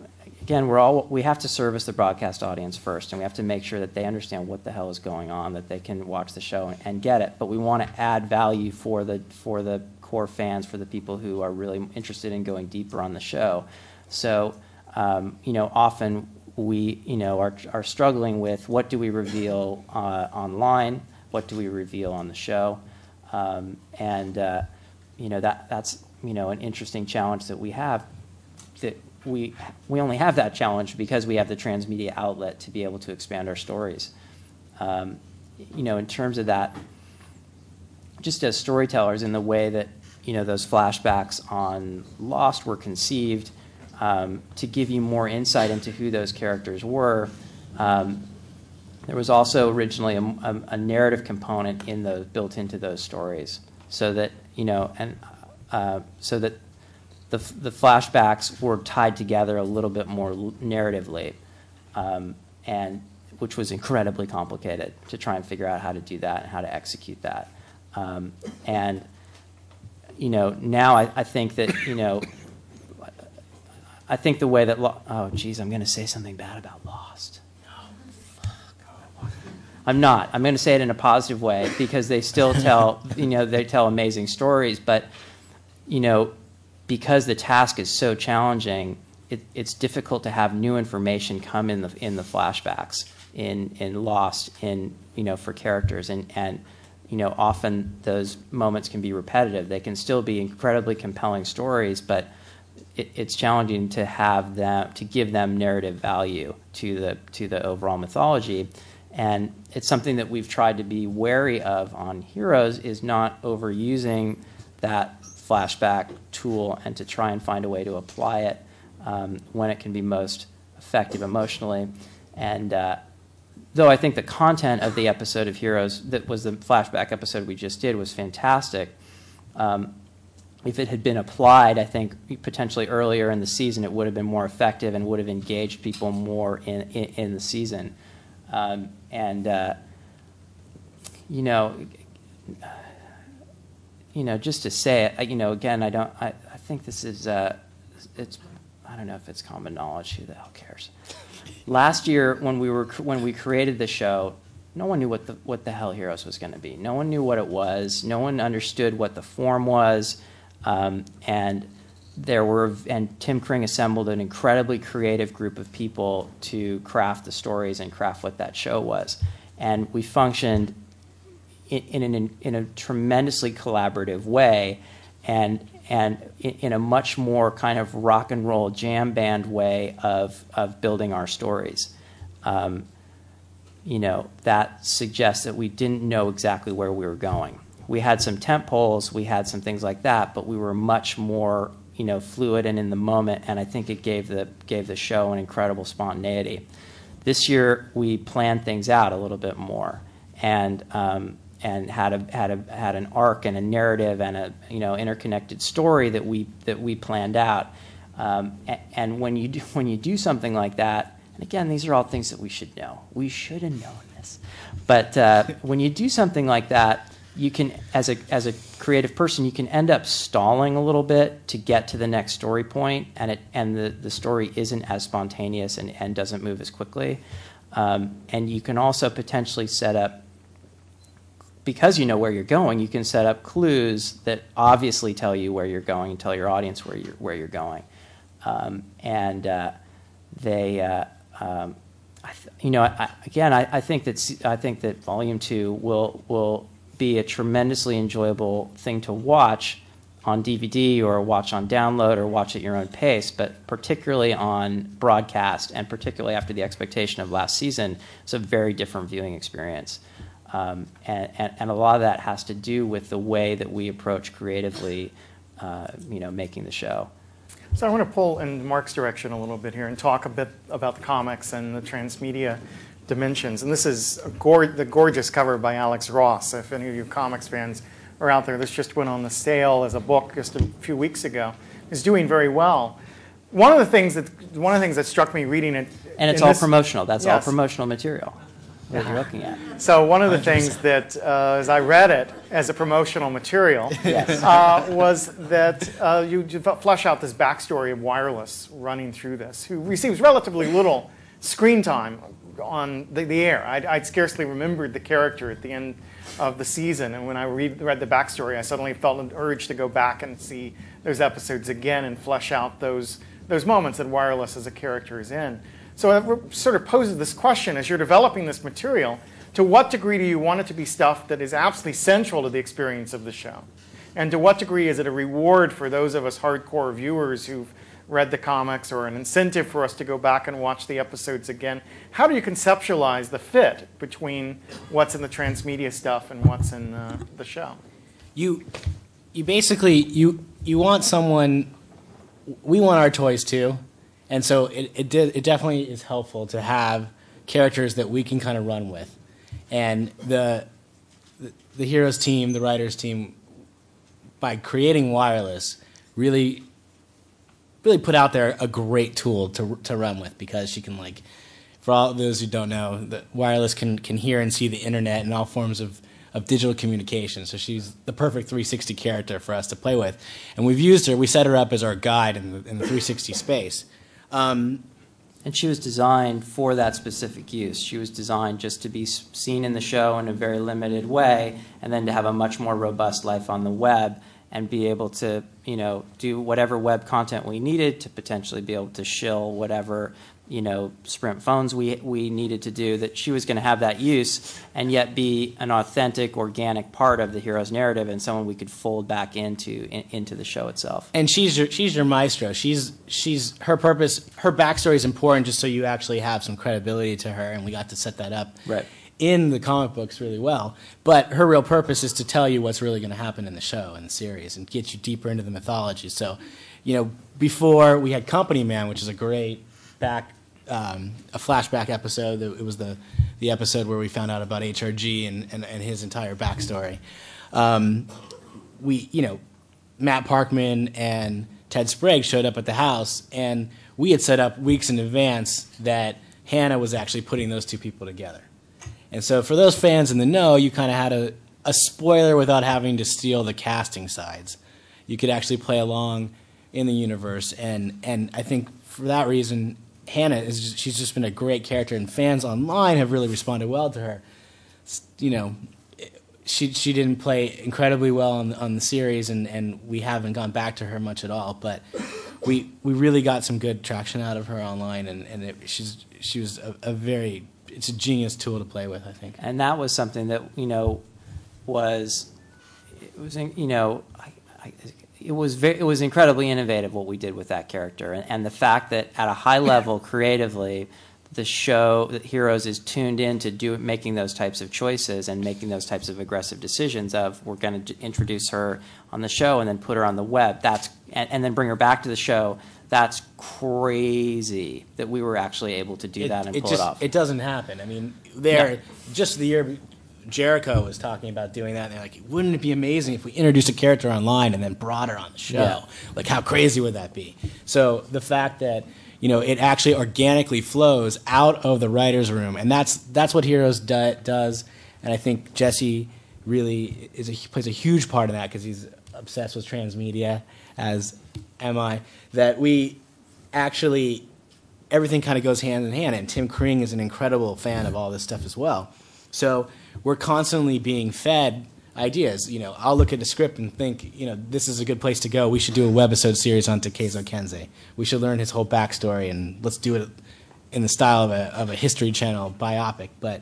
again, we're all we have to service the broadcast audience first, and we have to make sure that they understand what the hell is going on, that they can watch the show and, and get it. But we want to add value for the for the core fans, for the people who are really interested in going deeper on the show. So, um, you know, often we, you know, are, are struggling with what do we reveal uh, online, what do we reveal on the show, um, and uh, you know that that's you know an interesting challenge that we have. That we we only have that challenge because we have the transmedia outlet to be able to expand our stories. Um, you know, in terms of that, just as storytellers, in the way that you know those flashbacks on Lost were conceived um, to give you more insight into who those characters were. Um, there was also originally a, a, a, narrative component in those built into those stories, so that you know, and uh, so that the, the flashbacks were tied together a little bit more narratively, um, and which was incredibly complicated to try and figure out how to do that and how to execute that. Um, and you know, now I, I think that you know I think the way that Lo- oh geez, I'm going to say something bad about Lost. I'm not. I'm going to say it in a positive way because they still tell you know they tell amazing stories, but you know because the task is so challenging, it, it's difficult to have new information come in the in the flashbacks in in Lost in you know for characters and and you know often those moments can be repetitive. They can still be incredibly compelling stories, but it, it's challenging to have them to give them narrative value to the to the overall mythology and it's something that we've tried to be wary of on heroes is not overusing that flashback tool and to try and find a way to apply it um, when it can be most effective emotionally and uh, though i think the content of the episode of heroes that was the flashback episode we just did was fantastic um, if it had been applied, I think potentially earlier in the season, it would have been more effective and would have engaged people more in, in, in the season. Um, and, uh, you know, you know, just to say it, you know, again, I don't, I, I think this is, uh, it's, I don't know if it's common knowledge. Who the hell cares? Last year, when we were when we created the show, no one knew what the what the hell Heroes was going to be. No one knew what it was. No one understood what the form was. Um, and there were, and Tim Kring assembled an incredibly creative group of people to craft the stories and craft what that show was. And we functioned in, a tremendously collaborative way and, and in a much more kind of rock and roll jam band way of, of building our stories. Um, you know, that suggests that we didn't know exactly where we were going we had some tent poles, we had some things like that, but we were much more you know fluid and in the moment, and I think it gave the gave the show an incredible spontaneity. This year we planned things out a little bit more, and um, and had a had a had an arc and a narrative and a you know interconnected story that we that we planned out. Um, and, and when you do, when you do something like that, and again, these are all things that we should know. We should have known this, but uh, [LAUGHS] when you do something like that, you can, as a, as a creative person, you can end up stalling a little bit to get to the next story point, and, it, and the, the story isn't as spontaneous and, and doesn't move as quickly. Um, and you can also potentially set up, because you know where you're going, you can set up clues that obviously tell you where you're going and tell your audience where you're, where you're going. Um, and uh, they, uh, um, th- you know, I, again, I, I, think that I think that Volume Two will will be a tremendously enjoyable thing to watch on DVD or watch on download or watch at your own pace, but particularly on broadcast and particularly after the expectation of last season, it's a very different viewing experience. Um, and, and, and, a lot of that has to do with the way that we approach creatively, uh, you know, making the show. So I want to pull in Mark's direction a little bit here and talk a bit about the comics and the transmedia dimensions. And this is gor- the gorgeous cover by Alex Ross. If any of you comics fans are out there, this just went on the sale as a book just a few weeks ago. It's doing very well. One of the things that one of the things that struck me reading it, And it's all this- promotional. That's all promotional material you're looking at. So one of the things that, uh, as I read it as a promotional material, [LAUGHS] uh, was that uh, you, you flesh out this backstory of Wireless running through this, who receives relatively little screen time on the, the air. I'd, I'd scarcely remembered the character at the end of the season, and when I read, read the backstory, I suddenly felt an urge to go back and see those episodes again and flesh out those those moments that Wireless as a character is in. So it sort of poses this question as you're developing this material to what degree do you want it to be stuff that is absolutely central to the experience of the show? And to what degree is it a reward for those of us hardcore viewers who've read the comics or an incentive for us to go back and watch the episodes again? How do you conceptualize the fit between what's in the transmedia stuff and what's in uh, the show? you you basically you you want someone we want our toys too and so it it, did, it definitely is helpful to have characters that we can kind of run with and the, the heroes team the writers team by creating wireless really really put out there a great tool to to run with because she can like for all those who don't know, the wireless can can hear and see the internet and all forms of of digital communication. So she's the perfect 360 character for us to play with, and we've used her. We set her up as our guide in the, in the 360 space. Um, And she was designed for that specific use. She was designed just to be seen in the show in a very limited way, and then to have a much more robust life on the web and be able to, you know, do whatever web content we needed to potentially be able to shill whatever, you know, Sprint phones we we needed to do. That she was going to have that use, and yet be an authentic, organic part of the hero's narrative, and someone we could fold back into in, into the show itself. and she's your she's your maestro. She's she's her purpose. Her backstory is important just so you actually have some credibility to her, and we got to set that up Right. in the comic books really well. But her real purpose is to tell you what's really going to happen in the show and the series, and get you deeper into the mythology. So, you know, before we had Company Man, which is a great back um, a flashback episode. It was the the episode where we found out about HRG and and, and his entire backstory. Um, we, you know, Matt Parkman and Ted Sprague showed up at the house, and we had set up weeks in advance that Hana was actually putting those two people together. And so, for those fans in the know, you kind of had a, a spoiler without having to steal the casting sides. You could actually play along in the universe, and and I think for that reason, Hana is just, she's just been a great character, and fans online have really responded well to her. You know, she she didn't play incredibly well on on the series, and, and we haven't gone back to her much at all. But we we really got some good traction out of her online, and and it, she's she was a, a very it's a genius tool to play with. I think. and that was something that you know was it was you know I, I, it was very, it was incredibly innovative what we did with that character and, and the fact that at a high level [COUGHS] creatively the show that heroes is tuned in to do making those types of choices and making those types of aggressive decisions of we're going to introduce her on the show and then put her on the web that's and, and then bring her back to the show that's crazy that we were actually able to do that and pull just, it off It doesn't happen. I mean, there Yeah. just the year Jericho was talking about doing that, and they're like, wouldn't it be amazing if we introduced a character online and then brought her on the show? Yeah. Like, how crazy would that be? So the fact that you know it actually organically flows out of the writers' room, and that's that's what Heroes do, does, and I think Jesse really is a, plays a huge part in that because he's obsessed with transmedia, as am I. That we actually everything kind of goes hand in hand. And Tim Kring is an incredible fan of all this stuff as well. So we're constantly being fed ideas. You know, I'll look at a script and think, you know, this is a good place to go. We should do a webisode series on Takezo Kensei. We should learn his whole backstory and let's do it in the style of a, of a History Channel biopic. But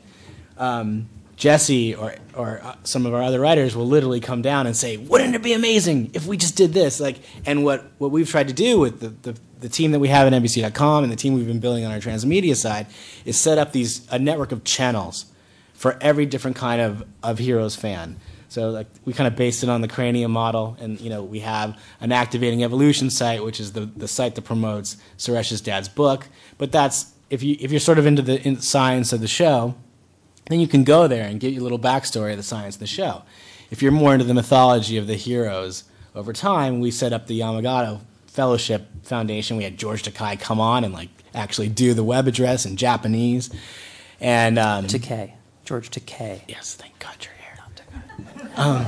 um, Jesse or or uh, some of our other writers will literally come down and say, "Wouldn't it be amazing if we just did this?" Like, and what what we've tried to do with the the, the team that we have at NBC.com and the team we've been building on our transmedia side is set up these a network of channels for every different kind of of heroes fan. So like we kind of based it on the Cranium model, and you know we have an activating evolution site, which is the the site that promotes Suresh's dad's book. But that's if you if you're sort of into the in science of the show, then you can go there and get your little backstory of the science of the show. If you're more into the mythology of the heroes, over time we set up the Yamagato Fellowship Foundation. We had George Takai come on and like actually do the web address in Japanese, and um, Takei. George Takei. Yes, thank God you're here. Um,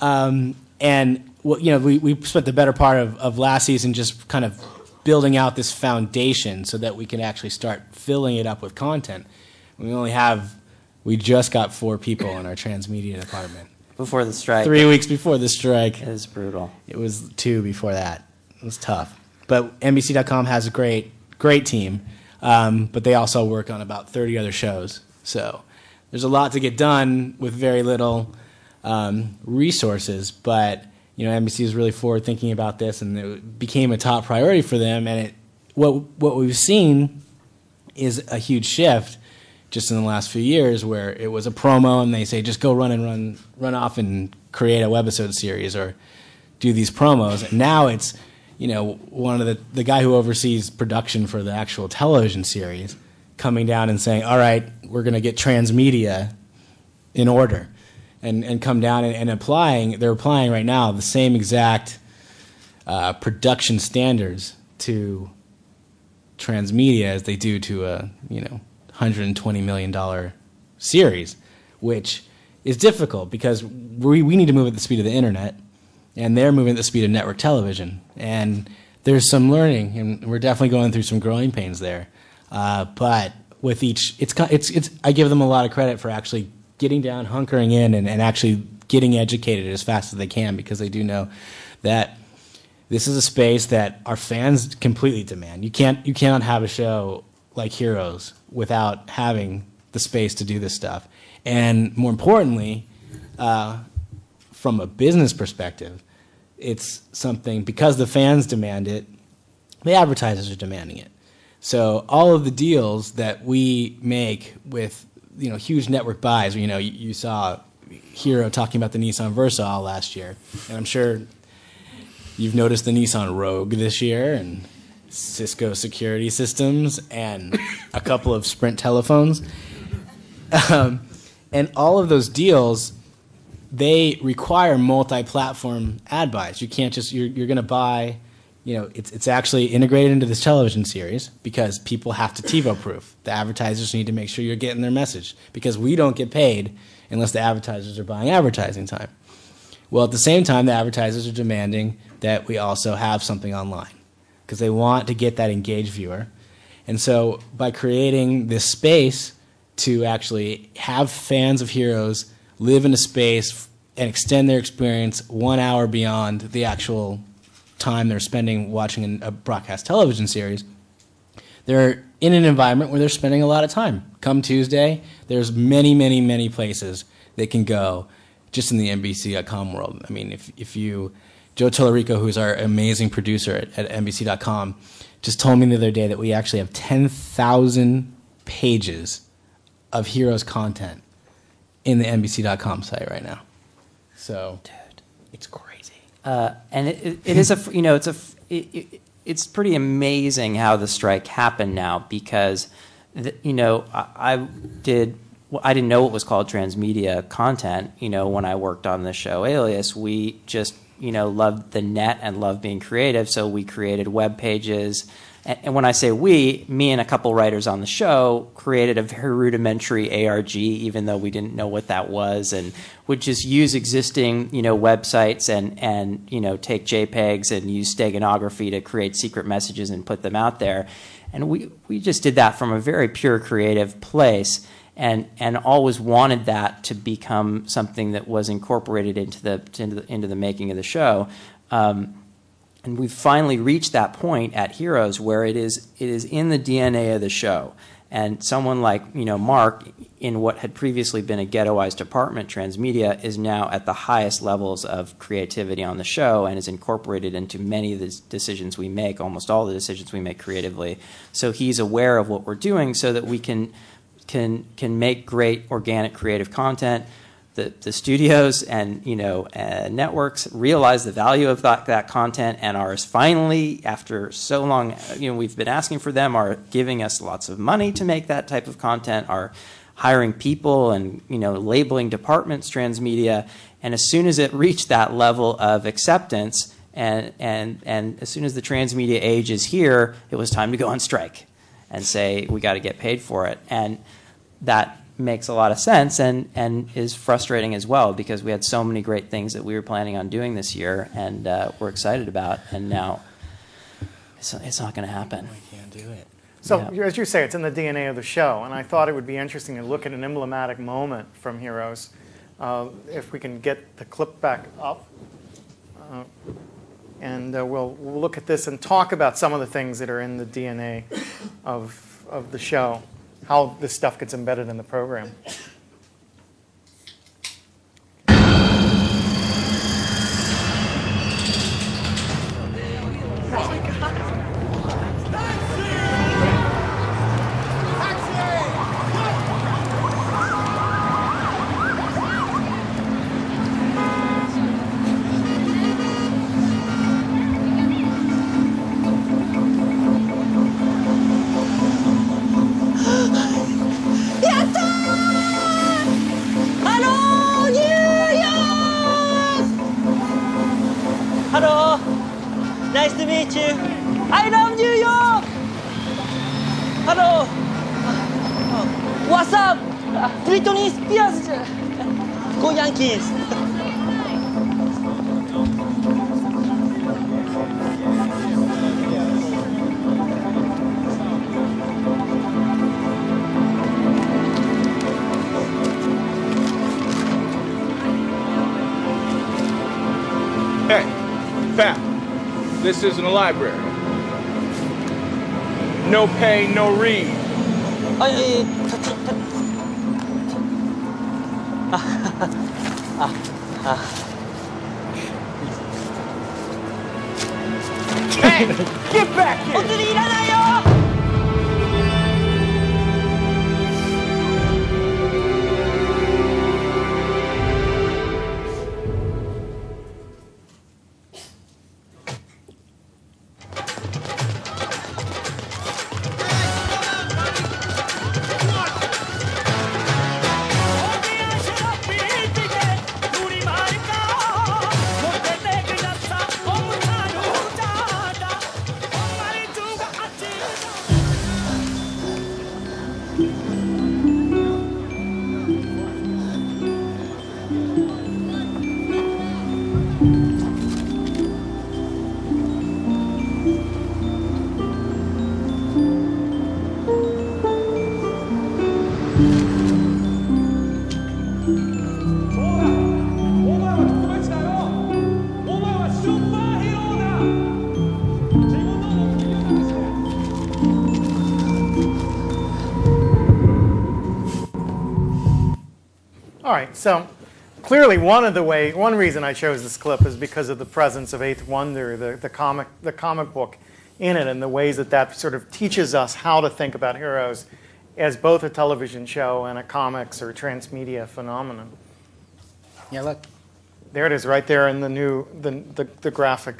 [LAUGHS] um, and well, you know, we, we spent the better part of, of last season just kind of building out this foundation so that we can actually start filling it up with content. We only have, we just got four people in our transmedia department. Before the strike. Three weeks before the strike. It was brutal. It was two before that. It was tough. But NBC.com has a great, great team. Um, but they also work on about 30 other shows. So there's a lot to get done with very little um, resources. But you know, NBC is really forward thinking about this, and it became a top priority for them. And it, what what we've seen is a huge shift just in the last few years, where it was a promo, and they say just go run and run run off and create a webisode series or do these promos. And now it's you know, one of the the guy who oversees production for the actual television series coming down and saying, "All right, we're going to get transmedia in order," and and come down and, and applying. They're applying right now the same exact uh, production standards to transmedia as they do to a you know 120 million dollar series, which is difficult because we we need to move at the speed of the internet and they're moving at the speed of network television. And there's some learning, and we're definitely going through some growing pains there. Uh, but with each, it's, it's, it's, I give them a lot of credit for actually getting down, hunkering in, and, and actually getting educated as fast as they can because they do know that this is a space that our fans completely demand. You can't, you cannot have a show like Heroes without having the space to do this stuff. And more importantly, uh, from a business perspective, it's something because the fans demand it, the advertisers are demanding it. So all of the deals that we make with you know huge network buys, you know, you, you saw Hiro talking about the Nissan Versa all last year, and I'm sure you've noticed the Nissan Rogue this year and Cisco security systems and a couple of Sprint telephones. Um, and all of those deals they require multi-platform ad buys. You can't just you're, you're going to buy, you know, it's it's actually integrated into this television series because people have to TiVo proof. The advertisers need to make sure you're getting their message because we don't get paid unless the advertisers are buying advertising time. Well, at the same time, the advertisers are demanding that we also have something online because they want to get that engaged viewer. And so by creating this space to actually have fans of heroes live in a space and extend their experience one hour beyond the actual time they're spending watching a broadcast television series. They're in an environment where they're spending a lot of time. Come Tuesday, there's many, many, many places they can go just in the NBC.com world. I mean, if, if you, Joe Tellerico, who's our amazing producer at, at NBC.com, just told me the other day that we actually have 10,000 pages of Heroes content in the NBC.com site right now. So, Dude. it's crazy. Uh, and it, it, it is a you know it's a it, it, it's pretty amazing how the strike happened now because the, you know I, I did I didn't know what was called transmedia content. You know when I worked on the show Alias, we just you know loved the net and loved being creative, so we created web pages and when I say we, me and a couple writers on the show created a very rudimentary ARG, even though we didn't know what that was, and would just use existing, you know, websites and and you know take JPEGs and use steganography to create secret messages and put them out there. And we we just did that from a very pure creative place, and and always wanted that to become something that was incorporated into the into the, into the making of the show. Um, and we've finally reached that point at Heroes where it is it is in the DNA of the show. And someone like you know Mark, in what had previously been a ghettoized department, transmedia is now at the highest levels of creativity on the show and is incorporated into many of the decisions we make, almost all the decisions we make creatively. So he's aware of what we're doing, so that we can can can make great organic creative content the, the studios and you know uh, networks realize the value of that, that content and are finally after so long you know we've been asking for them are giving us lots of money to make that type of content are hiring people and you know labeling departments transmedia. And as soon as it reached that level of acceptance and and and as soon as the transmedia age is here it was time to go on strike and say we got to get paid for it. And that makes a lot of sense and, and is frustrating as well because we had so many great things that we were planning on doing this year and uh, we're excited about and now it's, it's not going to happen. We can't do it. So, Yeah. as you say, it's in the DNA of the show, and I thought it would be interesting to look at an emblematic moment from Heroes. Uh, if we can get the clip back up, uh, and uh, we'll, we'll look at this and talk about some of the things that are in the DNA of, of the show, how this stuff gets embedded in the program. This isn't a library. No pay, no read. Hey, get back here! Clearly one of the way, one reason I chose this clip is because of the presence of Eighth Wonder, the, the comic, the comic book in it, and the ways that that sort of teaches us how to think about heroes as both a television show and a comics or transmedia phenomenon. Yeah, look. There it is, right there in the new, the, the, the graphic,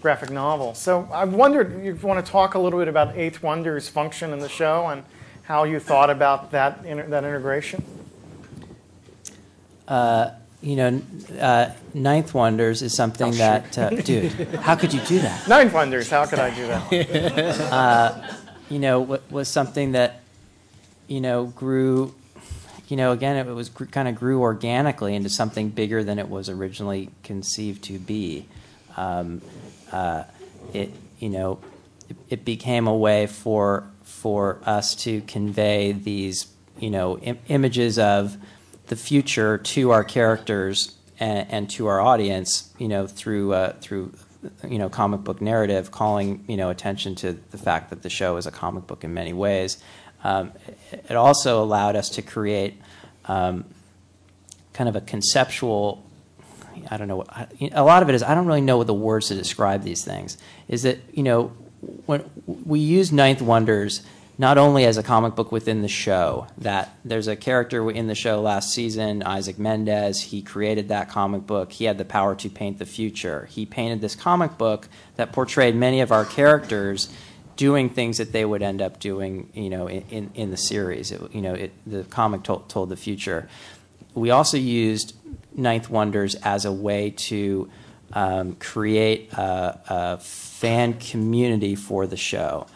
graphic novel. So I wondered, you want to talk a little bit about Eighth Wonder's function in the show and how you thought about that, that integration? Uh, You know, uh, Ninth Wonders is something that, uh, dude, how could you do that? [LAUGHS] Ninth Wonders, how could I do that? [LAUGHS] you know, wa- was something that, you know, grew, you know, again, it was gr- kind of grew organically into something bigger than it was originally conceived to be. Um, uh, it, you know, it, it became a way for for us to convey these, you know, Im- images of the future to our characters and, and to our audience, you know, through uh, through you know comic book narrative, calling you know attention to the fact that the show is a comic book in many ways. Um, it also allowed us to create um, kind of a conceptual. I don't know. A lot of it is I don't really know what the words to describe these things. Is that you know when we use Ninth Wonders not only as a comic book within the show, that there's a character in the show last season, Isaac Mendez, he created that comic book. He had the power to paint the future. He painted this comic book that portrayed many of our characters doing things that they would end up doing, you know, in, in, the series. It, you know, it, the comic told, told the future. We also used Ninth Wonders as a way to um, create a, a fan community for the show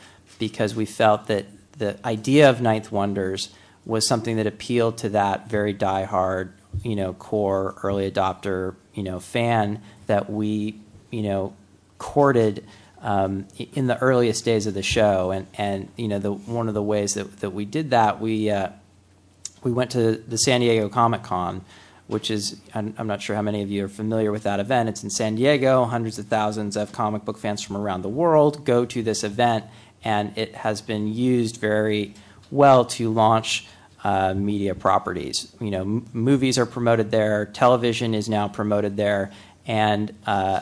because we felt that the idea of Ninth Wonders was something that appealed to that very diehard, you know, core early adopter, you know, fan that we, you know, courted um, in the earliest days of the show. And, and you know, the, one of the ways that, that we did that, we, uh, we went to the San Diego Comic Con, which is, I'm, I'm not sure how many of you are familiar with that event. It's in San Diego. Hundreds of thousands of comic book fans from around the world go to this event, and it has been used very well to launch uh, media properties. You know, movies are promoted there, television is now promoted there, and uh,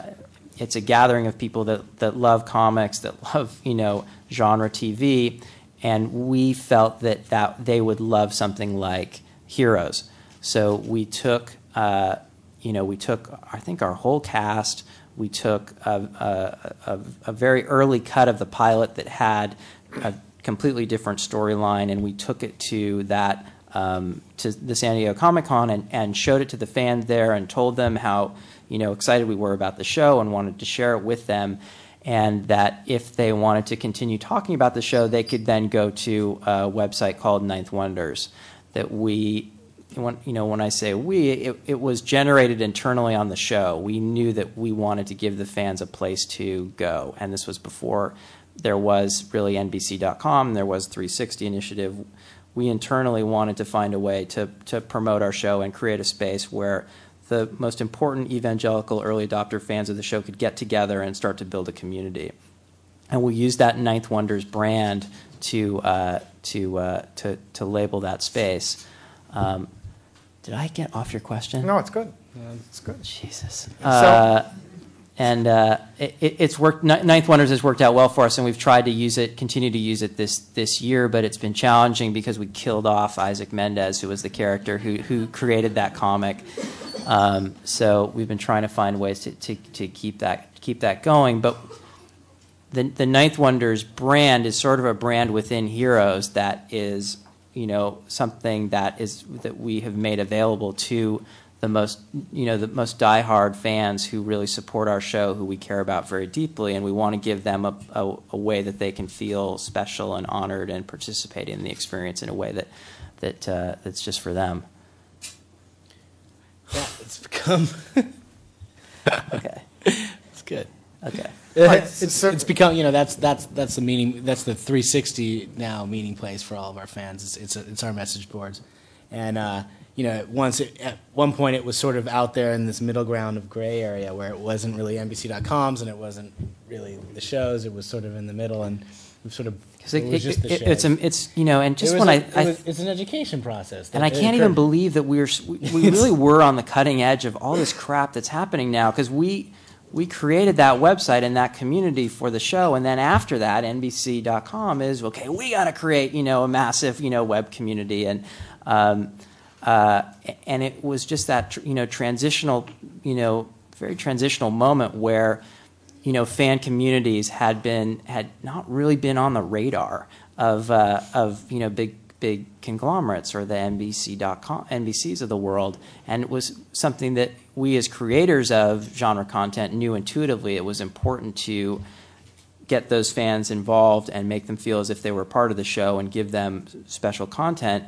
it's a gathering of people that, that love comics, that love, you know, genre TV, and we felt that, that they would love something like Heroes. So we took, uh, you know, we took, I think, our whole cast. We took a, a, a, very early cut of the pilot that had a completely different storyline, and we took it to that um, to the San Diego Comic Con and, and showed it to the fans there and told them how you know excited we were about the show and wanted to share it with them and that if they wanted to continue talking about the show, they could then go to a website called Ninth Wonders. That we, when, you know, when I say we, it, it was generated internally on the show. We knew that we wanted to give the fans a place to go, and this was before there was really NBC.com. There was 360 Initiative. We internally wanted to find a way to to promote our show and create a space where the most important evangelical early adopter fans of the show could get together and start to build a community. And we used that Ninth Wonders brand to uh, to, uh, to to label that space. Um, did I get off your question? No, it's good. It's good. Jesus. Uh, and uh, it, it's worked. Ninth Wonders has worked out well for us, and we've tried to use it, continue to use it this this year. But it's been challenging because we killed off Isaac Mendez, who was the character who who created that comic. Um, so we've been trying to find ways to, to, to keep that keep that going. But the the Ninth Wonders brand is sort of a brand within Heroes that is you know something that is that we have made available to the most you know the most diehard fans who really support our show, who we care about very deeply, and we want to give them a, a, a way that they can feel special and honored and participate in the experience in a way that that uh, that's just for them. Yeah, it's become. [LAUGHS] okay. It's good. Okay. It's, it's, become you know that's that's that's the meaning that's the 360 now meeting place for all of our fans. It's it's, a, it's our message boards, and uh, you know once it, at one point it was sort of out there in this middle ground of gray area where it wasn't really NBC.com's and it wasn't really the shows. It was sort of in the middle and we've sort of it, it was just the it- it's, a, it's you know, and just when a- I, I was- it's an education process. and I can't even believe that we're we, we really [LAUGHS] were on the cutting edge of all this crap that's happening now because we we created that website and that community for the show, and then after that, NBC.com is okay. We got to create you know a massive you know web community and. Um, uh, and it was just that you know transitional you know very transitional moment where you know fan communities had been had not really been on the radar of uh, of you know big big conglomerates or the NBC.com NBCs of the world, and it was something that we as creators of genre content knew intuitively it was important to get those fans involved and make them feel as if they were part of the show and give them special content.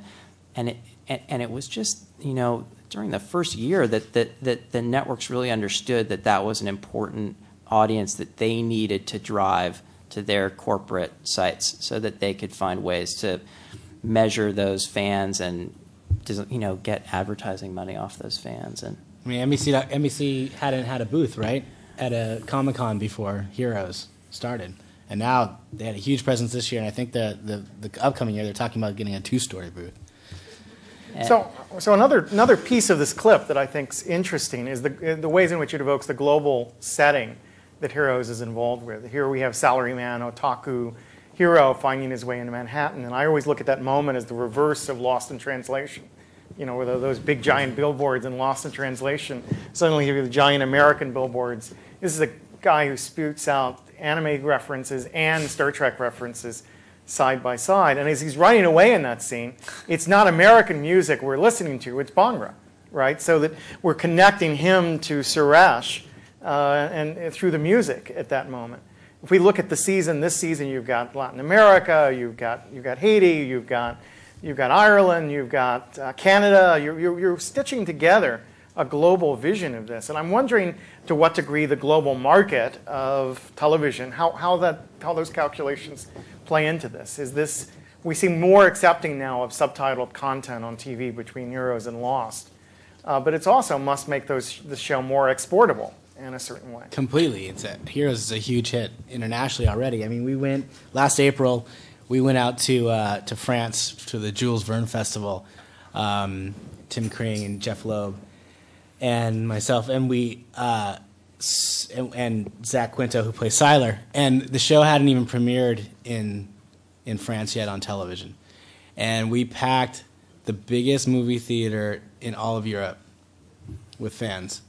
And it and, and it was just you know during the first year that that that the networks really understood that that was an important audience that they needed to drive to their corporate sites so that they could find ways to measure those fans and you know get advertising money off those fans and I mean, NBC NBC hadn't had a booth right at a Comic Con before Heroes started, and now they had a huge presence this year. And I think the the, the upcoming year they're talking about getting a two story booth. So, so another another piece of this clip that I think is interesting is the the ways in which it evokes the global setting that Heroes is involved with. Here we have salaryman, otaku hero finding his way into Manhattan. And I always look at that moment as the reverse of Lost in Translation. You know, where those big giant billboards in Lost in Translation suddenly you have the giant American billboards. This is a guy who spouts out anime references and Star Trek references side by side. And as he's running away in that scene, it's not American music we're listening to, it's Bhangra, right? So that we're connecting him to Suresh uh, and, and through the music at that moment. If we look at the season, this season you've got Latin America, you've got, you've got Haiti, you've got, you've got Ireland, you've got uh, Canada, you're, you're, you're stitching together a global vision of this. And I'm wondering to what degree the global market of television, how, how, that, how those calculations play into this. Is this, we seem more accepting now of subtitled content on TV between Heroes and Lost. Uh, but it also must make those, the show more exportable in a certain way. Completely. It's a, Heroes is a huge hit internationally already. I mean, we went last April. We went out to uh, to France to the Jules Verne Festival. Um, Tim Kring and Jeph Loeb and myself, and we uh, and, and Zach Quinto who plays Sylar, and the show hadn't even premiered in in France yet on television, and we packed the biggest movie theater in all of Europe with fans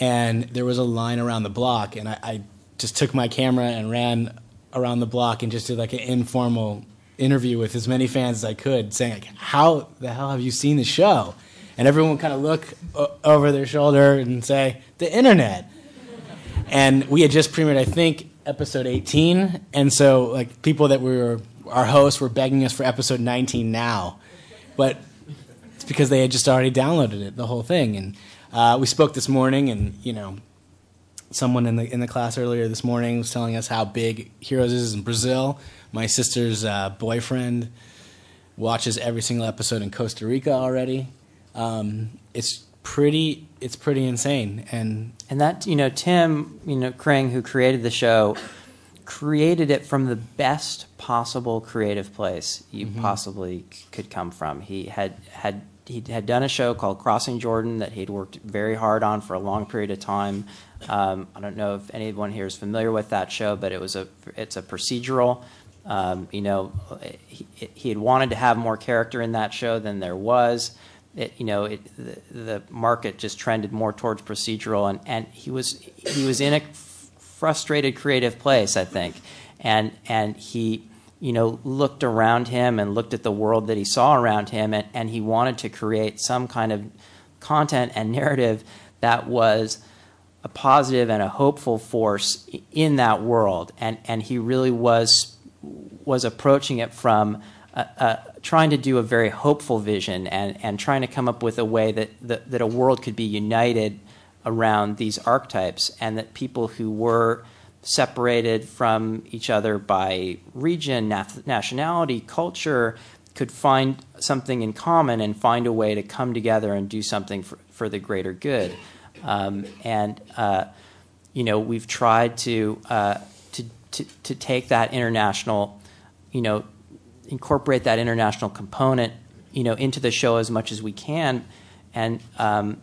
and there was a line around the block, and I, I just took my camera and ran around the block and just did like an informal interview with as many fans as I could, saying like, "How the hell have you seen the show?" And everyone would kind of look o- over their shoulder and say, "The internet." And we had just premiered, I think, episode 18, and so like people that were our hosts were begging us for episode 19 now, but it's because they had just already downloaded it, the whole thing, and uh, we spoke this morning, and you know, someone in the in the class earlier this morning was telling us how big Heroes is in Brazil. My sister's uh, boyfriend watches every single episode in Costa Rica already. Um, it's pretty it's pretty insane, and and that you know Tim you know Kring who created the show created it from the best possible creative place you mm-hmm. possibly could come from. He had had he had done a show called Crossing Jordan that he'd worked very hard on for a long period of time. Um, I don't know if anyone here is familiar with that show, but it was a it's a procedural. Um, you know, he, he, had wanted to have more character in that show than there was. It, you know, it, the, the, market just trended more towards procedural, and, and he was he was in a frustrated creative place, I think, and and he you know, looked around him and looked at the world that he saw around him, and, and he wanted to create some kind of content and narrative that was a positive and a hopeful force in that world. And, and he really was, was approaching it from trying to do a very hopeful vision and, and trying to come up with a way that, that, that a world could be united around these archetypes and that people who were separated from each other by region, nationality, culture, could find something in common and find a way to come together and do something for, for the greater good. Um, and uh, you know, we've tried to, uh, to, to take that international, you know, incorporate that international component, you know, into the show as much as we can, and um,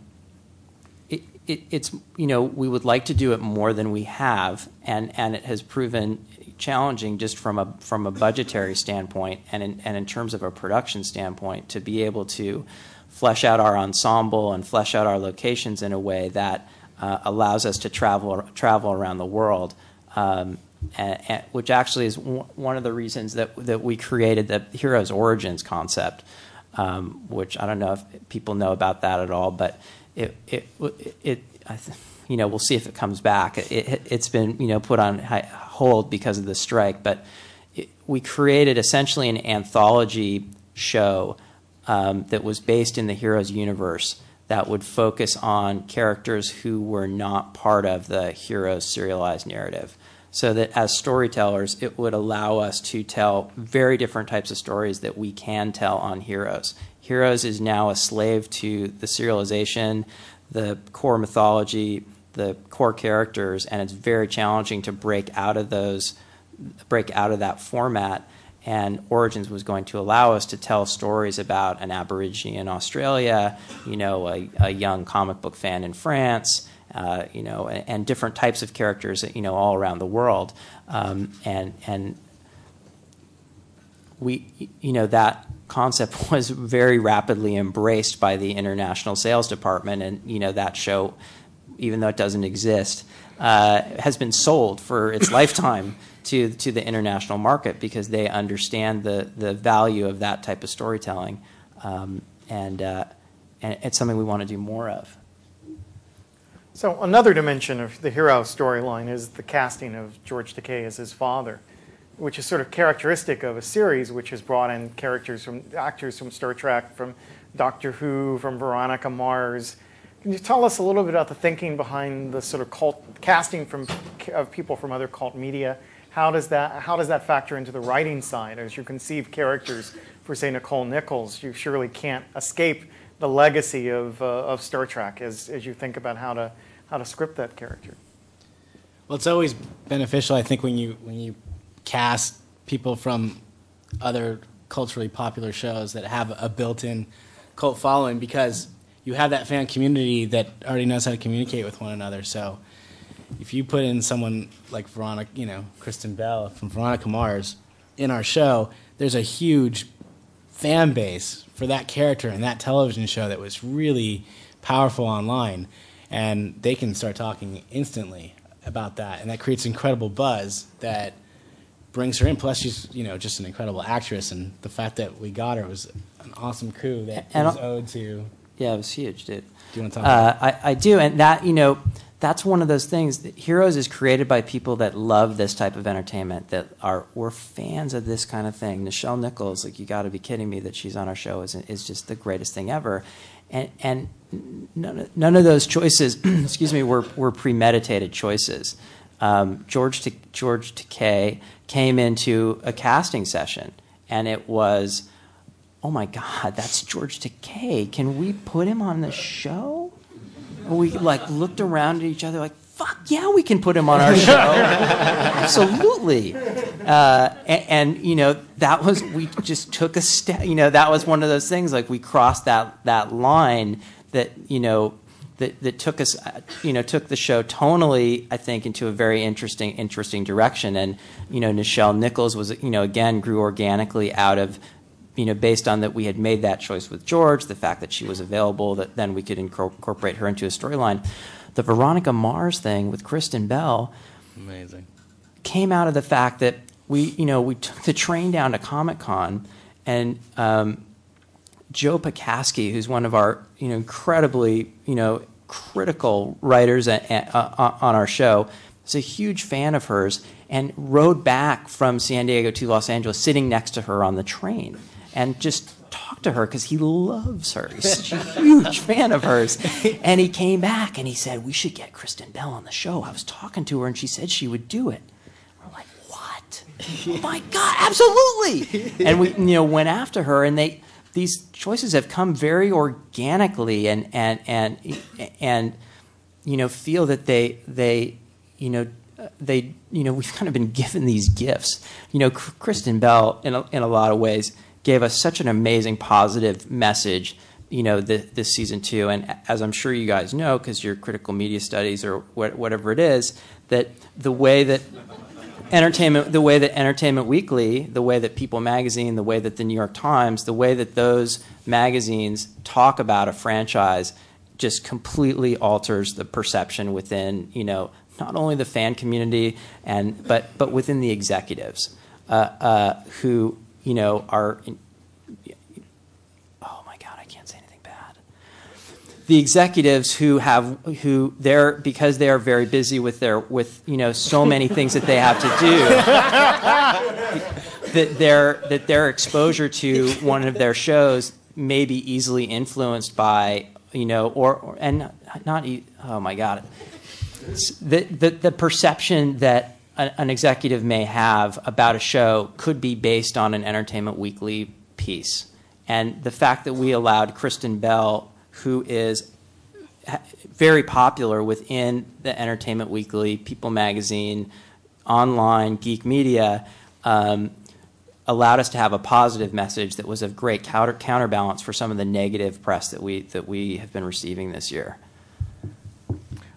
it, it's you know we would like to do it more than we have, and and it has proven challenging just from a from a budgetary standpoint and in, and in terms of a production standpoint to be able to flesh out our ensemble and flesh out our locations in a way that uh, allows us to travel travel around the world. Um, and, and, which actually is one of the reasons that that we created the hero's origins concept, um, which I don't know if people know about that at all, but it it it, you know we'll see if it comes back. It, has been you know put on hold because of the strike, but it, we created essentially an anthology show um, that was based in the Heroes universe that would focus on characters who were not part of the Heroes serialized narrative. So that as storytellers, it would allow us to tell very different types of stories that we can tell on Heroes. Heroes is now a slave to the serialization, the core mythology, the core characters, and it's very challenging to break out of those, break out of that format. And Origins was going to allow us to tell stories about an Aborigine in Australia, you know, a, a young comic book fan in France, uh, you know, and, and, different types of characters, you know, all around the world. Um, and and we, you know, that concept [LAUGHS] was very rapidly embraced by the international sales department, and you know that show, even though it doesn't exist, uh, has been sold for its [COUGHS] lifetime to to the international market because they understand the the value of that type of storytelling, um, and uh, and it's something we want to do more of. So another dimension of the Hiro storyline is the casting of George Takei as his father, which is sort of characteristic of a series which has brought in characters from actors from Star Trek, from Doctor Who, from Veronica Mars. Can you tell us a little bit about the thinking behind the sort of cult casting from of people from other cult media? How does that how does that factor into the writing side as you conceive characters for say Nichelle Nichols? You surely can't escape the legacy of, uh, of Star Trek as, as you think about how to, how to script that character? Well, it's always beneficial, I think, when you, when you cast people from other culturally popular shows that have a built in cult following because you have that fan community that already knows how to communicate with one another. So if you put in someone like Veronica, you know, Kristen Bell from Veronica Mars in our show, there's a huge fan base for that character and that television show that was really powerful online. And they can start talking instantly about that. And that creates incredible buzz that brings her in. Plus, she's you know just an incredible actress, and the fact that we got her was an awesome coup that And was owed to. Yeah, it was huge, dude. Do you want to talk? Uh, about I, I do, and that you know, that's one of those things. That Heroes is created by people that love this type of entertainment. That are we're fans of this kind of thing. Nichelle Nichols, like you got to be kidding me that she's on our show is is just the greatest thing ever, and and none of, none of those choices, [CLEARS THROAT] excuse me, were were premeditated choices. Um, George T- George Takei came into a casting session, and it was oh my God, that's George Takei. Can we put him on the show? And we like looked around at each other like, fuck yeah, we can put him on our show. [LAUGHS] Absolutely. Uh, and, and, you know, that was, we just took a step, you know, that was one of those things, like we crossed that, that line that, you know, that, that took us, uh, you know, took the show tonally, I think, into a very interesting, interesting direction. And, you know, Nichelle Nichols was, you know, again, grew organically out of you know, based on that we had made that choice with George, the fact that she was available, that then we could incor- incorporate her into a storyline. The Veronica Mars thing with Kristen Bell Amazing. came out of the fact that we, you know, we took the train down to Comic Con, and um, Joe Pokaski, who's one of our, you know, incredibly, you know, critical writers a- a- uh, on our show, is a huge fan of hers, and rode back from San Diego to Los Angeles, sitting next to her on the train, and just talked to her because he loves her. He's a huge fan of hers. And he came back and he said, We should get Kristen Bell on the show. I was talking to her and she said she would do it. We're like, What? Oh my God, absolutely. And we you know went after her and they these choices have come very organically and and and and you know feel that they they you know they you know we've kind of been given these gifts. You know, Kristen Bell in a, in a lot of ways gave us such an amazing positive message. You know, the, this season two, and as I'm sure you guys know, because you're critical media studies or what, whatever it is, that the way that entertainment, the way that Entertainment Weekly, the way that People Magazine, the way that the New York Times, the way that those magazines talk about a franchise, just completely alters the perception within you know not only the fan community and but but within the executives uh, uh, who you know are. oh my God, I can't say anything bad. The executives who have who they're because they are very busy with their with you know so many things that they have to do [LAUGHS] that their that their exposure to one of their shows may be easily influenced by you know or, or and not, not oh my god the, the the perception that an executive may have about a show could be based on an entertainment weekly piece and the fact that we allowed kristen bell who is very popular within the entertainment weekly people magazine online geek media um, allowed us to have a positive message that was of great counter counterbalance for some of the negative press that we that we have been receiving this year.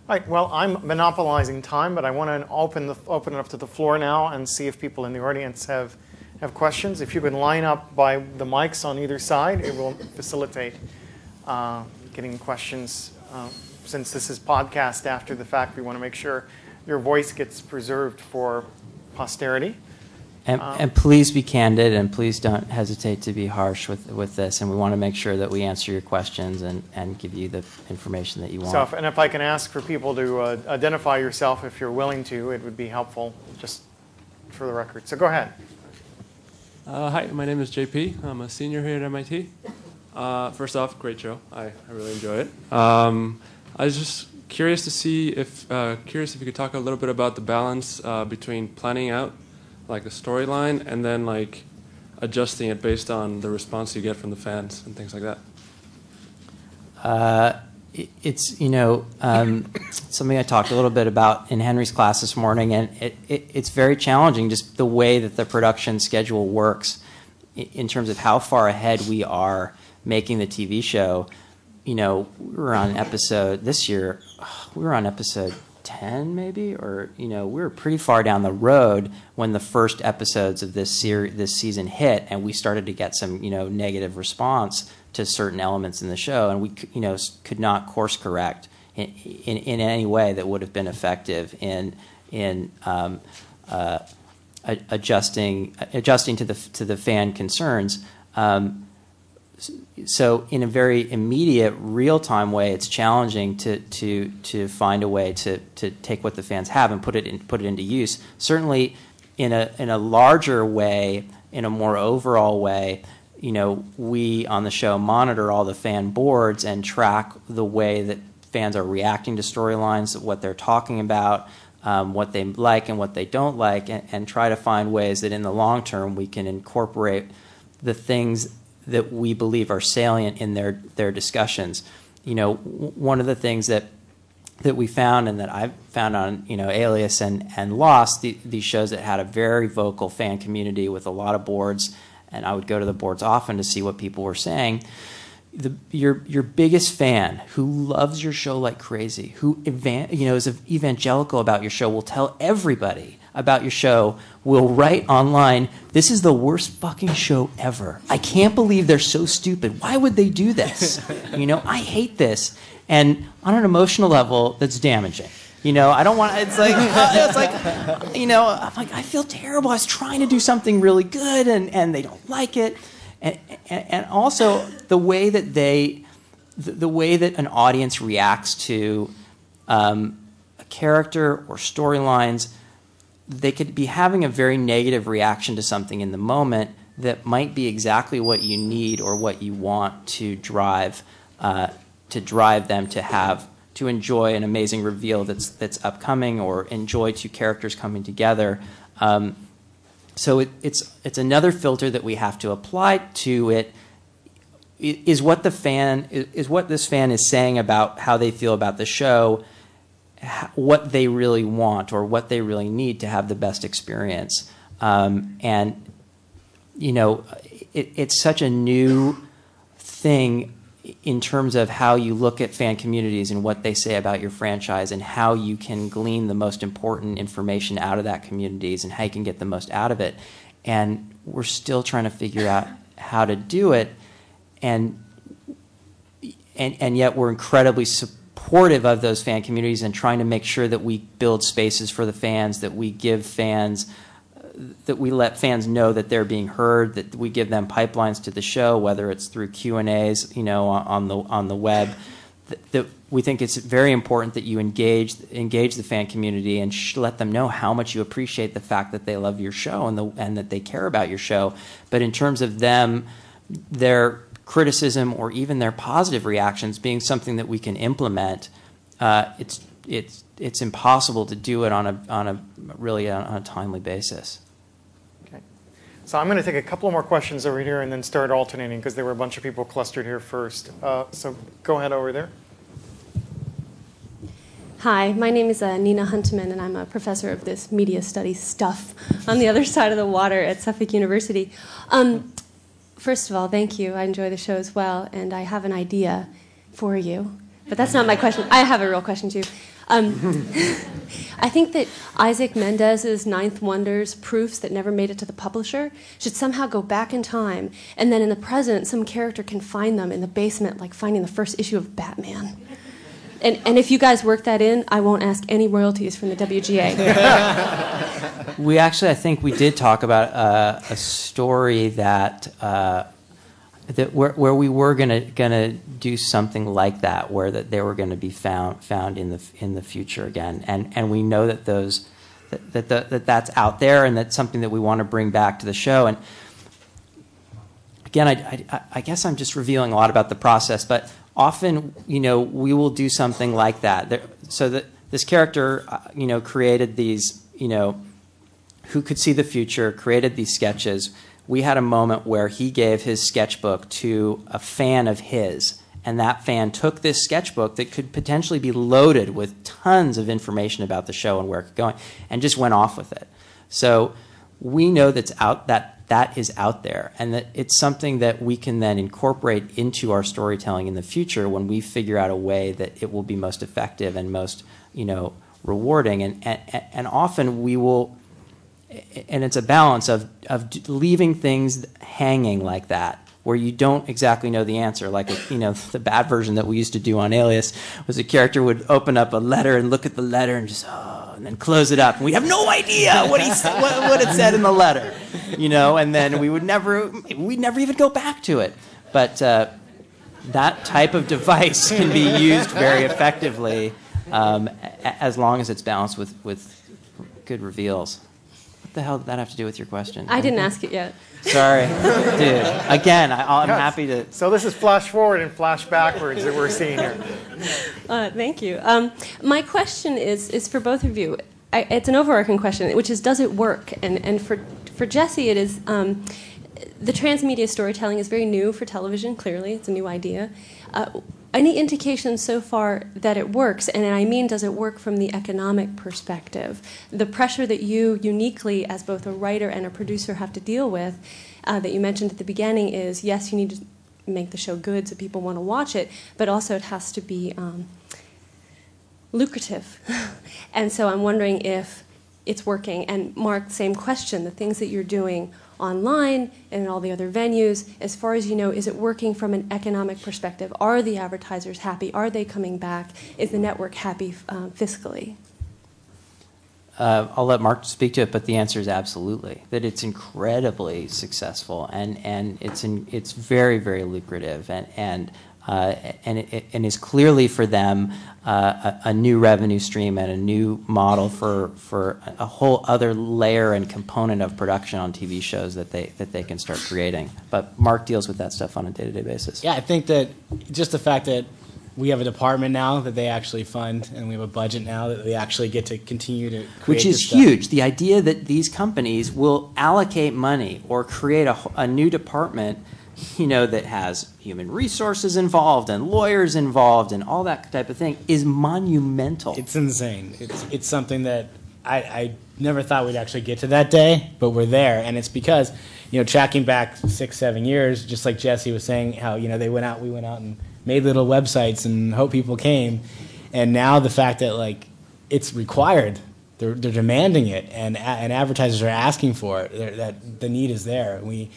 All right, well, I'm monopolizing time, but I want to open, the, open it up to the floor now and see if people in the audience have have questions. If you can line up by the mics on either side, it will facilitate uh, getting questions. Uh, since this is podcast after the fact, we want to make sure your voice gets preserved for posterity. And, and, please be candid and please don't hesitate to be harsh with, with this. And we want to make sure that we answer your questions and, and give you the information that you want. So if, and if I can ask for people to uh, identify yourself if you're willing to, it would be helpful just for the record. So go ahead. Uh, hi, my name is JP. I'm a senior here at MIT. Uh, first off, great show. I, I really enjoy it. Um, I was just curious to see if uh, curious if you could talk a little bit about the balance uh, between planning out like a storyline and then like adjusting it based on the response you get from the fans and things like that? Uh, it's you know um, something I talked a little bit about in Henry's class this morning, and it, it, it's very challenging just the way that the production schedule works in terms of how far ahead we are making the TV show. You know, we were on episode this year. We were on episode 10 maybe? Or you know we were pretty far down the road when the first episodes of this series this season hit and we started to get some you know negative response to certain elements in the show and we you know could not course correct in, in, in any way that would have been effective in in um, uh, adjusting adjusting to the to the fan concerns. Um, so in a very immediate, real-time way, it's challenging to to to find a way to to take what the fans have and put it in, put it into use. Certainly, in a in a larger way, in a more overall way, you know, we on the show monitor all the fan boards and track the way that fans are reacting to storylines, what they're talking about, um, what they like and what they don't like, and, and try to find ways that in the long term we can incorporate the things that we believe are salient in their their discussions. You know, one of the things that that we found and that I've found on you know Alias and and Lost, the, these shows that had a very vocal fan community with a lot of boards, and I would go to the boards often to see what people were saying. The, your your biggest fan who loves your show like crazy, who evan, you know is evangelical about your show, will tell everybody about your show will write online, this is the worst fucking show ever. I can't believe they're so stupid. Why would they do this? [LAUGHS] you know, I hate this. And on an emotional level, that's damaging. You know, I don't want. It's like [LAUGHS] it's like, you know, I'm like I feel terrible. I was trying to do something really good, and and they don't like it, and and, and also the way that they, the, the, way that an audience reacts to um, a character or storylines they could be having a very negative reaction to something in the moment that might be exactly what you need or what you want to drive uh, to drive them to have to enjoy an amazing reveal that's that's upcoming or enjoy two characters coming together. Um, so it, it's it's another filter that we have to apply to it. Is what the fan is what this fan is saying about how they feel about the show what they really want or what they really need to have the best experience. Um, and you know, it, it's such a new thing in terms of how you look at fan communities and what they say about your franchise and how you can glean the most important information out of that communities and how you can get the most out of it. And we're still trying to figure out how to do it. And and, and yet we're incredibly supportive supportive of those fan communities and trying to make sure that we build spaces for the fans, that we give fans, that we let fans know that they're being heard, that we give them pipelines to the show, whether it's through Q and A's, you know, on the on the web. That, we think it's very important that you engage engage the fan community and sh- let them know how much you appreciate the fact that they love your show and the and that they care about your show. But in terms of them, their criticism or even their positive reactions being something that we can implement, uh, it's it's it's impossible to do it on a on a really on a timely basis. Okay, so I'm going to take a couple more questions over here and then start alternating because there were a bunch of people clustered here first. Uh, so go ahead over there. Hi, my name is uh, Nina Huntemann, and I'm a professor of this media studies stuff on the other side of the water at Suffolk University. Um, first of all, thank you. I enjoy the show as well, and I have an idea for you. But that's not my question. I have a real question too. Um, [LAUGHS] I think that Isaac Mendez's Ninth Wonders proofs that never made it to the publisher should somehow go back in time, and then in the present, some character can find them in the basement, like finding the first issue of Batman. And, and if you guys work that in, I won't ask any royalties from the WGA. [LAUGHS] we actually, I think we did talk about uh, a story that uh, that where, where we were gonna gonna do something like that, where that they were going to be found found in the in the future again, and and we know that those that that, the, that that's out there, and that's something that we want to bring back to the show. And again, I, I, I guess I'm just revealing a lot about the process, but often you know we will do something like that. There, so that this character, uh, you know, created these, you know, who could see the future, created these sketches we had a moment where he gave his sketchbook to a fan of his. And that fan took this sketchbook that could potentially be loaded with tons of information about the show and where it's going, and just went off with it. So we know that's out that that is out there, and that it's something that we can then incorporate into our storytelling in the future when we figure out a way that it will be most effective and most you know rewarding. And and, and often we will and it's a balance of, of leaving things hanging like that where you don't exactly know the answer. Like, a, you know, [LAUGHS] the bad version that we used to do on Alias was a character would open up a letter and look at the letter and just, oh, and then close it up. And we have no idea what, he [LAUGHS] what, what it said in the letter, you know, and then we would never, we'd never even go back to it. But uh, that type of device can be used very effectively um, as long as it's balanced with, with good reveals the hell did that have to do with your question? I didn't ask it yet. Sorry, [LAUGHS] dude. Again, I, am yes. happy to. So this is flash forward and flash backwards that we're seeing here. [LAUGHS] Uh, thank you. Um, my question is is for both of you. I, it's an overarching question, which is, does it work? And and for for Jesse, it is. Um, the transmedia storytelling is very new for television. Clearly, it's a new idea. Uh, any indication so far that it works? And I mean, does it work from the economic perspective? The pressure that you uniquely, as both a writer and a producer, have to deal with, uh, that you mentioned at the beginning, is yes, you need to make the show good so people want to watch it, but also it has to be um, lucrative. [LAUGHS] and so I'm wondering if it's working. And Mark, same question. The things that you're doing online and in all the other venues. As far as you know, is it working from an economic perspective? Are the advertisers happy? Are they coming back? Is the network happy um, fiscally? Uh, I'll let Mark speak to it, but the answer is absolutely that it's incredibly successful and and it's in, it's very very lucrative and and and, is clearly for them uh, a, a, new revenue stream and a new model for, for a whole other layer and component of production on TV shows that they, that they can start creating. But Mark deals with that stuff on a day to day basis. Yeah, I think that just the fact that we have a department now that they actually fund, and we have a budget now that they actually get to continue to create. Which is huge. The idea that these companies will allocate money or create a, a new department you know, that has human resources involved and lawyers involved and all that type of thing is monumental. It's insane. It's it's something that I, I never thought we'd actually get to that day, but we're there, and it's because you know, tracking back six, seven years, just like Jesse was saying, how you know they went out, we went out and made little websites and hope people came, and now the fact that like it's required they're, they're demanding it and and advertisers are asking for it that the need is there we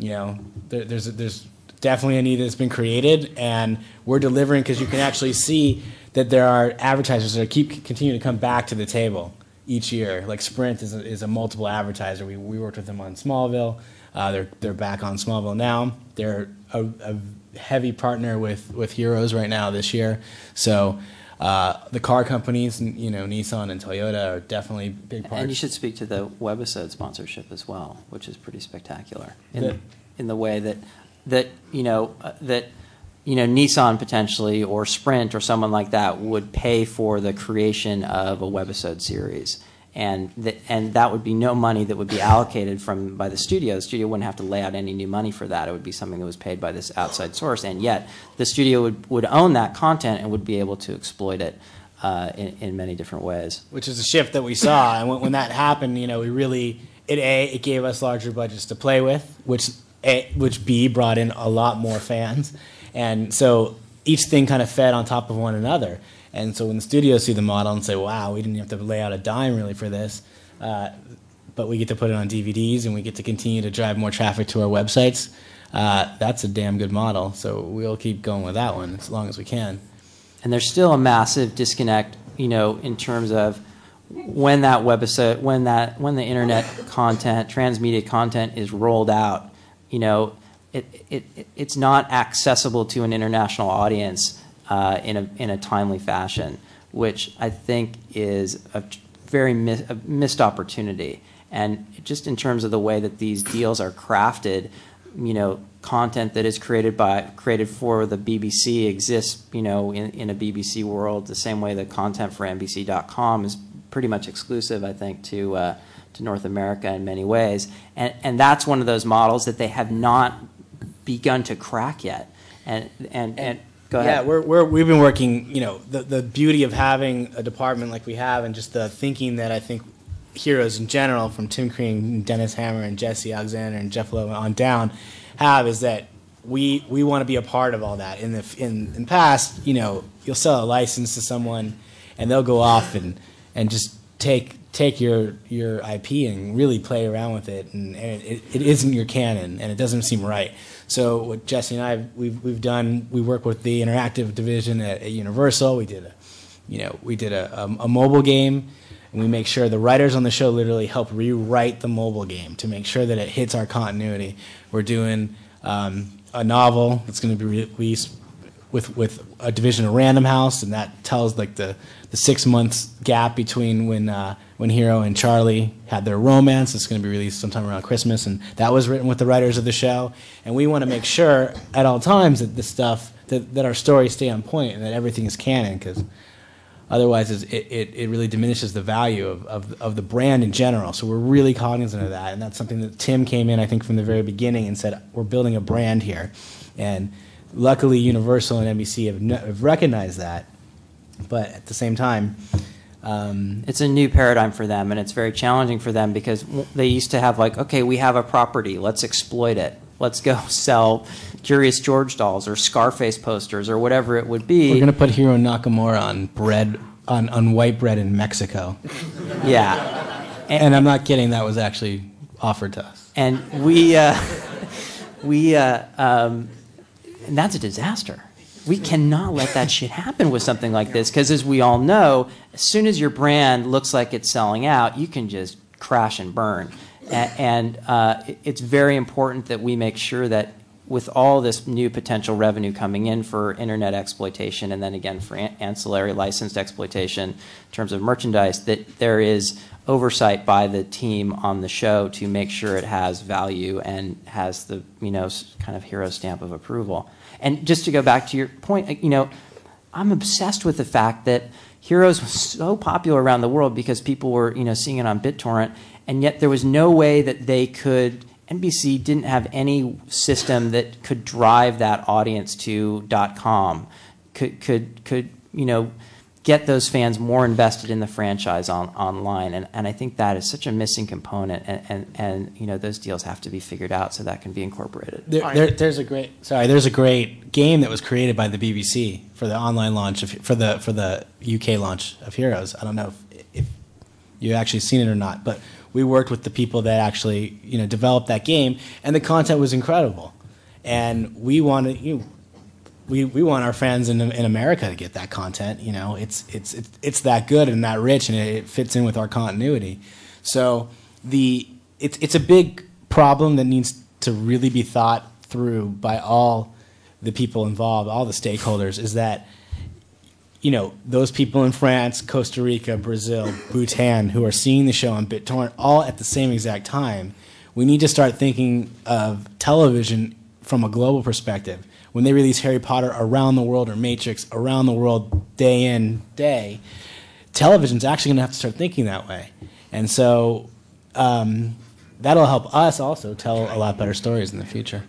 you know, there, there's there's definitely a need that's been created, and we're delivering because you can actually see that there are advertisers that keep continue to come back to the table each year. Like Sprint is a, is a multiple advertiser. We, we worked with them on Smallville. Uh, they're they're back on Smallville now. They're a, a, heavy partner with with Heroes right now this year. So. Uh, the car companies, you know, Nissan and Toyota are definitely big parts. And you should speak to the webisode sponsorship as well, which is pretty spectacular in the, in the way that that you know uh, that you know Nissan potentially or Sprint or someone like that would pay for the creation of a webisode series. And that, and that would be no money that would be allocated from by the studio. The studio wouldn't have to lay out any new money for that. It would be something that was paid by this outside source. And yet, the studio would, would own that content and would be able to exploit it uh, in, in many different ways. Which is a shift that we saw. and when, when that happened, you know, we really it a it gave us larger budgets to play with, which a, which b brought in a lot more fans, and so each thing kind of fed on top of one another. And so when the studios see the model and say, "Wow, we didn't have to lay out a dime really for this," uh, but we get to put it on DVDs and we get to continue to drive more traffic to our websites. Uh, that's a damn good model. So we'll keep going with that one as long as we can. And there's still a massive disconnect, you know, in terms of when that website, when that, when the internet content, transmedia content is rolled out, you know, it, it, it's not accessible to an international audience in, a, in a timely fashion, which I think is a very mi- a missed opportunity. And just in terms of the way that these deals are crafted, you know, content that is created by created for the BBC exists, you know, in, in a BBC world the same way the content for NBC.com is pretty much exclusive, I think, to uh, to North America in many ways. And and that's one of those models that they have not begun to crack yet. And and and, go ahead. Yeah, we're, we're, we've been working, you know, the, the beauty of having a department like we have and just the thinking that I think heroes in general, from Tim Kring, Dennis Hammer, and Jesse Alexander, and Jeph Loeb on down, have is that we we want to be a part of all that. In the in in past, you know, you'll sell a license to someone, and they'll go off and and just take take your your IP and really play around with it, and, and it, it isn't your canon, and it doesn't seem right. So what Jesse and I we've we've done, we work with the interactive division at, at Universal. We did a, you know, we did a, a, a mobile game and we make sure the writers on the show literally help rewrite the mobile game to make sure that it hits our continuity. We're doing um, a novel that's going to be released with with a division of Random House, and that tells like the the six months gap between when uh, when Hiro and Charlie had their romance. It's going to be released sometime around Christmas, and that was written with the writers of the show. And we want to make sure at all times that the stuff that, that our stories stay on point and that everything is canon because Otherwise, it, it, it really diminishes the value of, of, of the brand in general. So we're really cognizant of that. And that's something that Tim came in, I think, from the very beginning and said, we're building a brand here. And luckily, Universal and NBC have, have recognized that. But at the same time, um, it's a new paradigm for them, and it's very challenging for them because they used to have like, okay, we have a property, let's exploit it. Let's go [LAUGHS] sell Curious George dolls or Scarface posters or whatever it would be. We're gonna put Hiro Nakamura on bread on, on white bread in Mexico. Yeah, and, and, I'm not kidding. That was actually offered to us. And we uh, [LAUGHS] we uh, um, and that's a disaster. We cannot let that shit happen with something like this because, as we all know, as soon as your brand looks like it's selling out, you can just crash and burn. And uh, it's very important that we make sure that with all this new potential revenue coming in for internet exploitation and then again for ancillary licensed exploitation in terms of merchandise, that there is oversight by the team on the show to make sure it has value and has the you know kind of hero stamp of approval. And just to go back to your point, uh, you know, I'm obsessed with the fact that Heroes was so popular around the world because people were you know seeing it on BitTorrent, and yet there was no way that they could NBC didn't have any system that could drive that audience to .com, could could could you know get those fans more invested in the franchise on, online, and, and I think that is such a missing component, and, and, and you know those deals have to be figured out so that can be incorporated. There, there, there's a great sorry, there's a great game that was created by the BBC for the online launch of for the for the UK launch of Heroes. I don't know if, if you actually seen it or not, but we worked with the people that actually you know developed that game, and the content was incredible. And we wanted you. Know, we, we want our fans in, in America to get that content. You know, it's, it's, it's, it's that good and that rich, and it, it fits in with our continuity. So the, it's, it's a big problem that needs to really be thought through by all the people involved, all the stakeholders, is that you know, those people in France, Costa Rica, Brazil, Bhutan, who are seeing the show on BitTorrent all at the same exact time, we need to start thinking of television from a global perspective. When they release Harry Potter around the world or Matrix around the world day in, day, television's actually going to have to start thinking that way. And so um, that'll help us also tell a lot better stories in the future.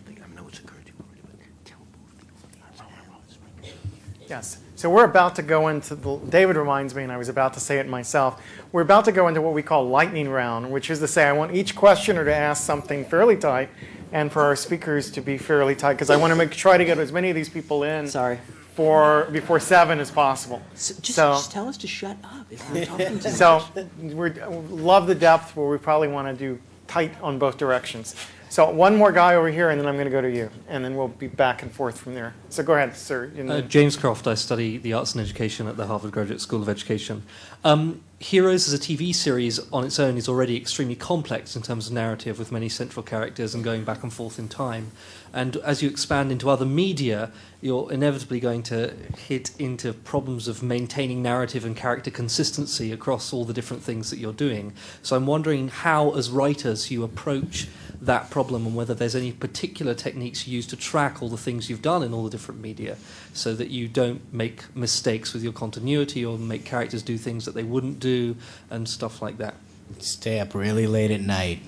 Yes. So we're about to go into the, David reminds me, and I was about to say it myself, we're about to go into what we call lightning round, which is to say I want each questioner to ask something fairly tight and for our speakers to be fairly tight because I want to make, try to get as many of these people in Sorry. before before seven as possible. Just, so, just tell us to shut up if we're talking too so we love the depth, but we probably want to do tight on both directions. So one more guy over here, and then I'm going to go to you, and then we'll be back and forth from there. So go ahead, sir. Uh, James Croft. I study the arts and education at the Harvard Graduate School of Education. Um, Heroes as a TV series on its own is already extremely complex in terms of narrative, with many central characters and going back and forth in time. And as you expand into other media, you're inevitably going to hit into problems of maintaining narrative and character consistency across all the different things that you're doing. So I'm wondering how, as writers, you approach that problem and whether there's any particular techniques you use to track all the things you've done in all the different media so that you don't make mistakes with your continuity or make characters do things that they wouldn't do and stuff like that. Stay up really late at night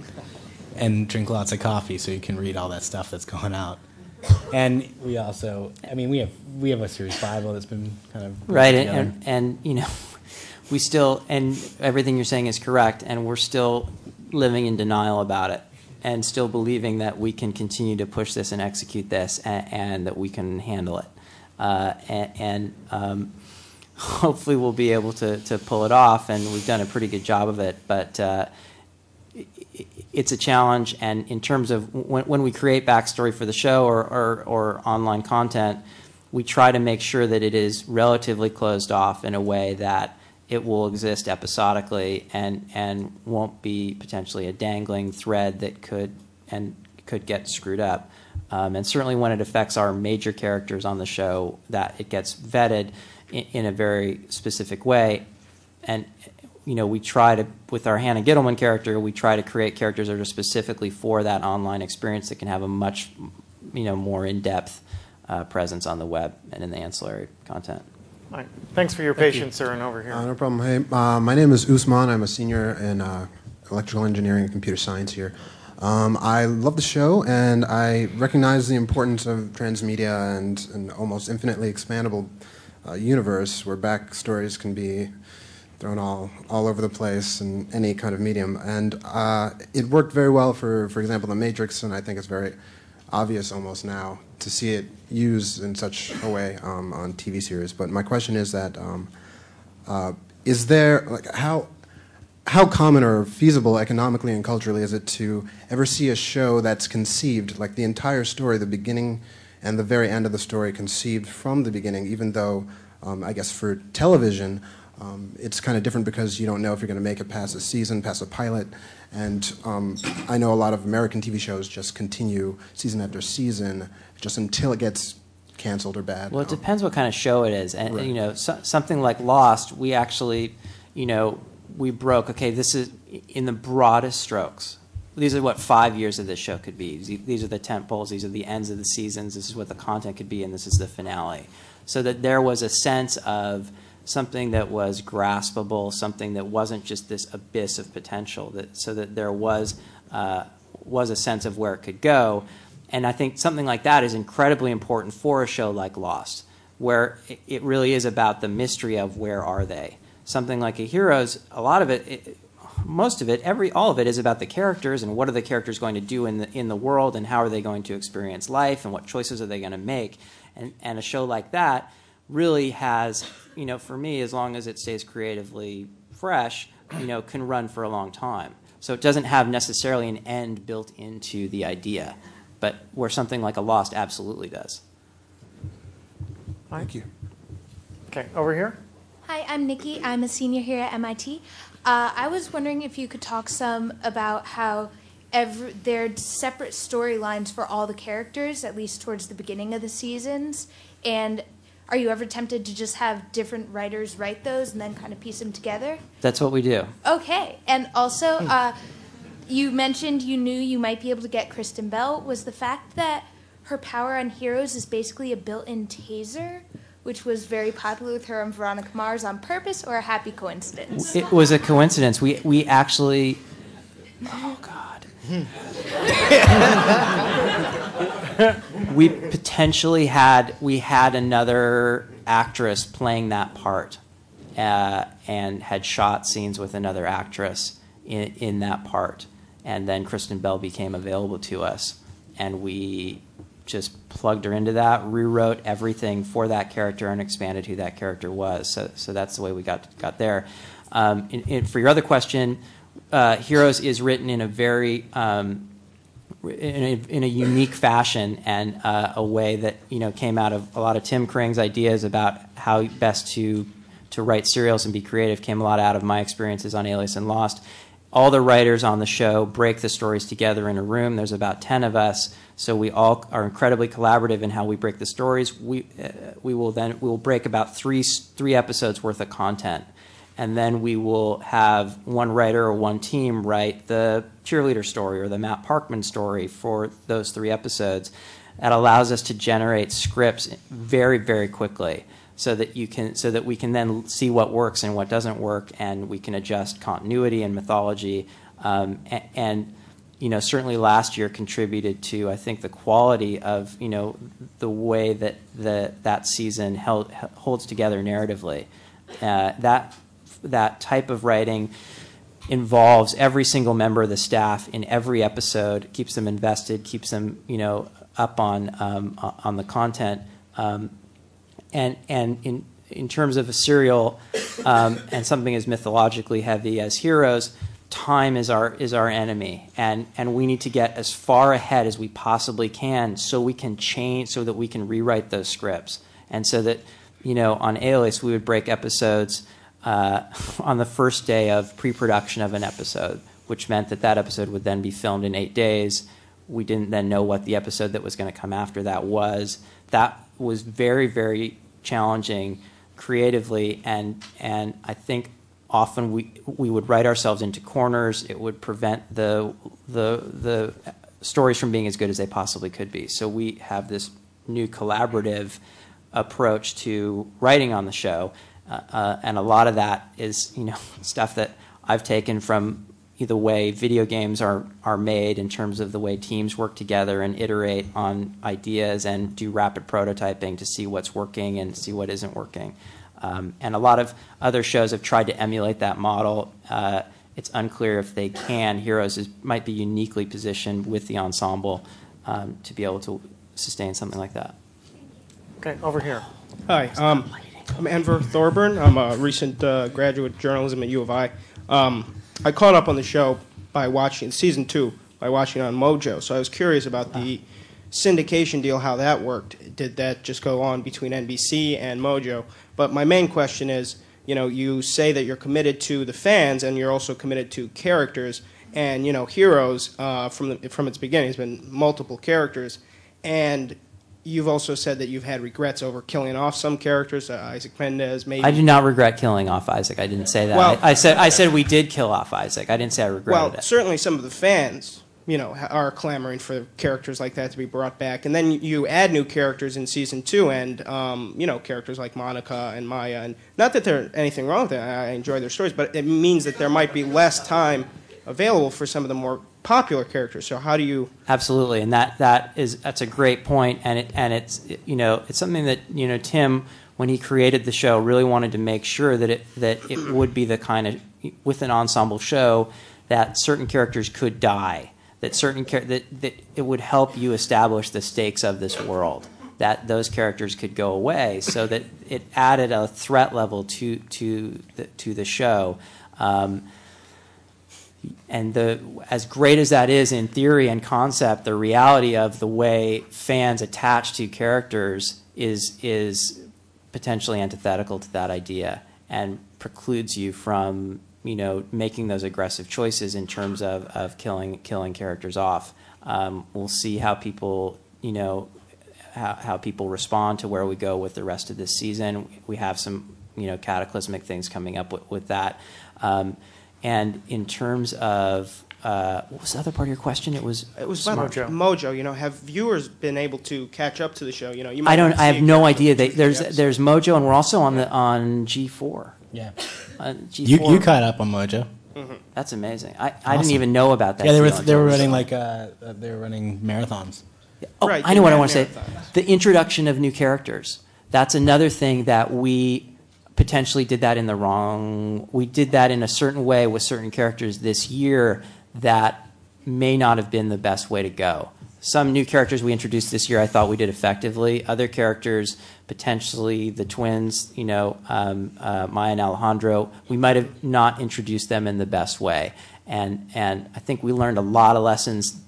and drink lots of coffee so you can read all that stuff that's going out. And we also, I mean, we have we have a series Bible that's been kind of right and, and and you know we still and everything you're saying is correct and we're still living in denial about it and still believing that we can continue to push this and execute this and, and that we can handle it. Uh, and, and um, [LAUGHS] hopefully we'll be able to, to pull it off and we've done a pretty good job of it. But uh, it's a challenge. And in terms of when, when we create backstory for the show or, or, or online content we try to make sure that it is relatively closed off in a way that it will exist episodically and, and won't be potentially a dangling thread that could and could get screwed up. Um, and certainly when it affects our major characters on the show, that it gets vetted in, in a very specific way. And you know, we try to with our Hana Gitelman character, we try to create characters that are specifically for that online experience that can have a much, you know, more in depth uh, presence on the web and in the ancillary content. All right. Thanks for your patience, sir, and over here. Uh, no problem. Hey, uh, my name is Usman. I'm a senior in uh, electrical engineering and computer science here. Um, I love the show, and I recognize the importance of transmedia and an almost infinitely expandable uh, universe where backstories can be thrown all, all over the place in any kind of medium. And uh, it worked very well for, for example, The Matrix, and I think it's very obvious almost now to see it used in such a way um, on TV series. But my question is that um, uh, is there like how how common or feasible economically and culturally is it to ever see a show that's conceived like the entire story, the beginning and the very end of the story, conceived from the beginning, even though um, I guess for television. Um, it's kind of different because you don't know if you're going to make it past a season, past a pilot, and um, I know a lot of American TV shows just continue season after season just until it gets canceled or bad. Well, it depends what kind of show it is, and Right. you know, so, something like Lost, we actually, you know, we broke. Okay, this is in the broadest strokes. These are what five years of this show could be. These are the tent poles. These are the ends of the seasons. This is what the content could be, and this is the finale. So that there was a sense of something that was graspable, something that wasn't just this abyss of potential. That so that there was uh, was a sense of where it could go. And I think something like that is incredibly important for a show like Lost, where it- really is about the mystery of where are they. Something like a Heroes, a lot of it, it most of it, every all of it is about the characters and what are the characters going to do in the in the world and how are they going to experience life and what choices are they going to make. And and a show like that really has, you know, for me, as long as it stays creatively fresh, you know, can run for a long time. So it doesn't have necessarily an end built into the idea, but where something like a Lost absolutely does. Thank you. Okay, over here. Hi, I'm Nikki. I'm a senior here at MIT. Uh, I was wondering if you could talk some about how every, there are separate storylines for all the characters, at least towards the beginning of the seasons. And are you ever tempted to just have different writers write those and then kind of piece them together? That's what we do. Okay. And also, uh, you mentioned you knew you might be able to get Kristen Bell. Was the fact that her power on Heroes is basically a built in taser, which was very popular with her and Veronica Mars on purpose, or a happy coincidence? It was a coincidence. We we actually. Oh God. [LAUGHS] [LAUGHS] we potentially had we had another actress playing that part, uh, and had shot scenes with another actress in in that part, and then Kristen Bell became available to us, and we just plugged her into that, rewrote everything for that character, and expanded who that character was. So, so that's the way we got got there. Um, in, in, for your other question, uh, Heroes is written in a very um, in a, in a unique fashion and uh, a way that you know came out of a lot of Tim Kring's ideas about how best to to write serials and be creative came a lot out of my experiences on Alias and Lost. All the writers on the show break the stories together in a room. There's about ten of us, so we all are incredibly collaborative in how we break the stories. We uh, we will then we will break about three three episodes worth of content and then we will have one writer or one team write the cheerleader story or the Matt Parkman story for those three episodes. That allows us to generate scripts very, very quickly, so that you can, so that we can then see what works and what doesn't work, and we can adjust continuity and mythology. Um, and, and you know, certainly last year contributed to, I think, the quality of you know the way that the that season held, holds together narratively. Uh, that that type of writing involves every single member of the staff in every episode, keeps them invested, keeps them you know up on um, on the content, um, and and in in terms of a serial um, and something as mythologically heavy as Heroes, time is our is our enemy, and and we need to get as far ahead as we possibly can so we can change, so that we can rewrite those scripts, and so that you know on Alias we would break episodes uh, [LAUGHS] on the first day of pre-production of an episode, which meant that that episode would then be filmed in eight days. We didn't then know what the episode that was going to come after that was. That was very, very challenging creatively, and and I think often we we would write ourselves into corners. It would prevent the the the stories from being as good as they possibly could be. So we have this new collaborative approach to writing on the show uh, uh, and a lot of that is you know [LAUGHS] stuff that I've taken from the way video games are are made in terms of the way teams work together and iterate on ideas and do rapid prototyping to see what's working and see what isn't working. Um, and a lot of other shows have tried to emulate that model. Uh, it's unclear if they can. Heroes is, might be uniquely positioned with the ensemble um, to be able to sustain something like that. Okay, over here. Hi. Um, I'm Enver Thorburn. I'm a recent uh, graduate journalism at U of I. Um, I caught up on the show by watching season two by watching on Mojo. So I was curious about the syndication deal, how that worked. Did that just go on between NBC and Mojo? But my main question is, you know, you say that you're committed to the fans and you're also committed to characters. And you know, Heroes uh, from the, from its beginning It's been multiple characters, and You've also said that you've had regrets over killing off some characters, uh, Isaac Mendez, maybe. I do not regret killing off Isaac. I didn't say that. Well- I, I said I said we did kill off Isaac. I didn't say I regretted Well, it. certainly some of the fans, you know, are clamoring for characters like that to be brought back, and then you add new characters in season two, and um, you know, characters like Monica and Maya, and not that there's anything wrong with that. I I enjoy their stories, but it means that there might be less time available for some of the more popular characters. So how do you? Absolutely, and that that is that's a great point, and it and it's you know it's something that you know Tim when he created the show really wanted to make sure that it that it would be the kind of with an ensemble show that certain characters could die, that certain char- that that it would help you establish the stakes of this world. That those characters could go away, so that it added a threat level to to the, to the show. Um, and the as great as that is in theory and concept, the reality of the way fans attach to characters is is potentially antithetical to that idea and precludes you from you know making those aggressive choices in terms of, of killing killing characters off. Um, we'll see how people you know how, how people respond to where we go with the rest of this season. We have some you know cataclysmic things coming up with, with that. Um, and in terms of uh, what was the other part of your question? It was It was about Mojo. Mojo. You know, have viewers been able to catch up to the show? You know, you might I don't. I have no idea. They, there's three episodes. there's Mojo, and we're also on the on G four. Yeah. On G4. You you caught up on Mojo. That's amazing. I, I didn't even know about that. Yeah, they were they were running like uh, uh, they were running marathons. Oh, Right, I know what I want to say. The introduction of new characters. That's another thing that we potentially did that in the wrong. We did that in a certain way with certain characters this year that may not have been the best way to go. some new characters we introduced this year, I thought we did effectively. Other characters, potentially the twins, you know, um, uh, Maya and Alejandro, we might have not introduced them in the best way. And and I think we learned a lot of lessons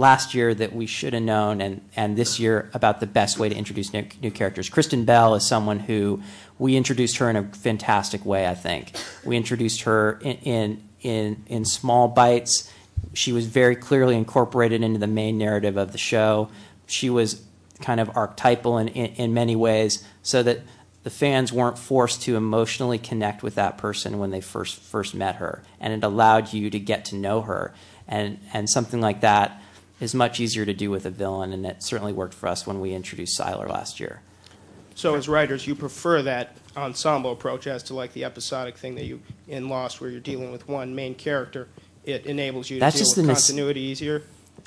last year that we should have known, and, and this year about the best way to introduce new, new, characters. Kristen Bell is someone who we introduced her in a fantastic way. I think we introduced her in in in, in small bites. She was very clearly incorporated into the main narrative of the show. She was kind of archetypal in, in, in many ways, so that the fans weren't forced to emotionally connect with that person when they first first met her, and it allowed you to get to know her. And and something like that is much easier to do with a villain, and it certainly worked for us when we introduced Sylar last year. So, as writers, you prefer that ensemble approach as to like the episodic thing that you in Lost, where you're dealing with one main character. It enables you to That's deal just with continuity easier.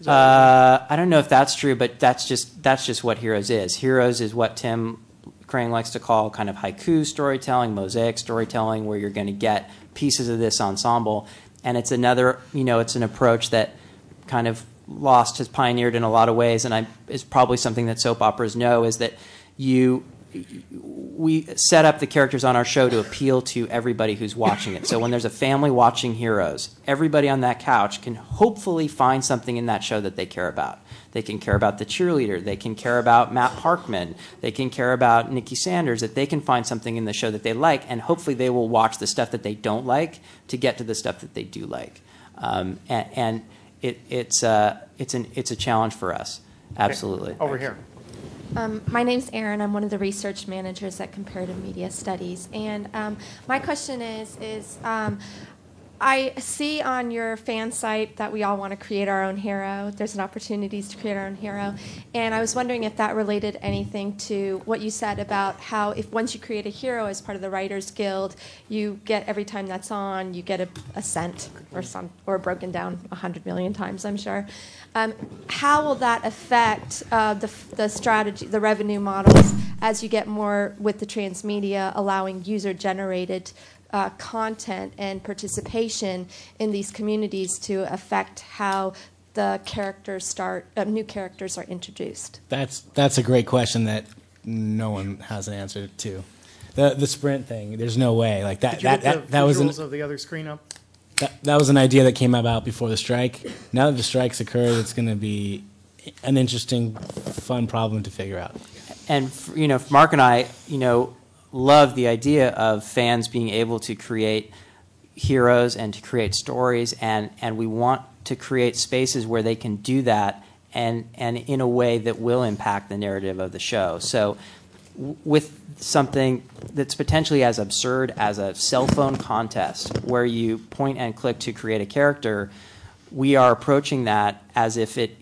Uh, I don't know if that's true, but that's just that's just what Heroes is. Heroes is what Tim Kring likes to call kind of haiku storytelling, mosaic storytelling, where you're going to get pieces of this ensemble, and it's another you know it's an approach that kind of Lost has pioneered in a lot of ways, and I is probably something that soap operas know is that you we set up the characters on our show to appeal to everybody who's watching it. So when there's a family watching Heroes, everybody on that couch can hopefully find something in that show that they care about. They can care about the cheerleader. They can care about Matt Parkman. They can care about Niki Sanders. That they can find something in the show that they like, and hopefully they will watch the stuff that they don't like to get to the stuff that they do like. Um, and and it, it's uh, it's an it's a challenge for us. Absolutely. Over here. Um, my name's Erin. I'm one of the research managers at Comparative Media Studies, and um, my question is: is um, I see on your fan site that we all want to create our own hero. There's an opportunities to create our own hero, and I was wondering if that related anything to what you said about how if once you create a hero as part of the Writers Guild, you get every time that's on, you get a, a cent or some or broken down a hundred million times, I'm sure. Um, how will that affect uh, the, the strategy, the revenue models, as you get more with the transmedia, allowing user-generated uh, content and participation in these communities to affect how the characters start, uh, new characters are introduced? That's that's a great question that no one has an answer to. The the sprint thing, there's no way like that. Did you that, get that, the that was an, visuals of the other screen up? that, that was an idea that came about before the strike. Now that the strike's occurred, it's going to be an interesting, fun problem to figure out. and you know, Mark and I, you know, love the idea of fans being able to create heroes and to create stories, and and we want to create spaces where they can do that, and and in a way that will impact the narrative of the show. So, with something that's potentially as absurd as a cell phone contest where you point and click to create a character, we are approaching that as if it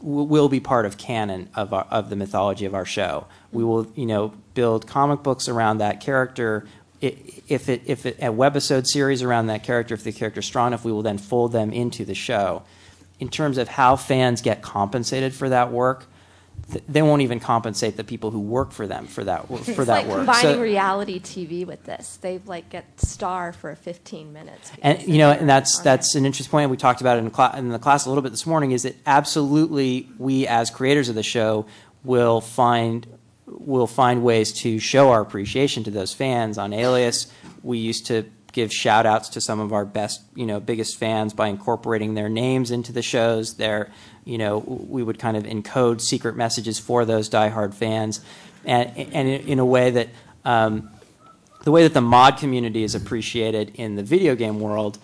will be part of canon of our, of the mythology of our show. We will, you know, build comic books around that character. If it if it a webisode series around that character, if the character's strong enough, we will then fold them into the show. In terms of how fans get compensated for that work, th- they won't even compensate the people who work for them for that for it's that like work. combining So- reality TV with this. They like get star for 15 minutes. and you know, and that's that's an interesting point. We talked about it in, cla- in the class a little bit this morning. Is that absolutely we as creators of the show will find will find ways to show our appreciation to those fans on Alias. We used to give shout outs to some of our best, you know, biggest fans by incorporating their names into the shows. Their, you know, we would kind of encode secret messages for those diehard fans, and and in a way that. Um, the way that the mod community is appreciated in the video game world,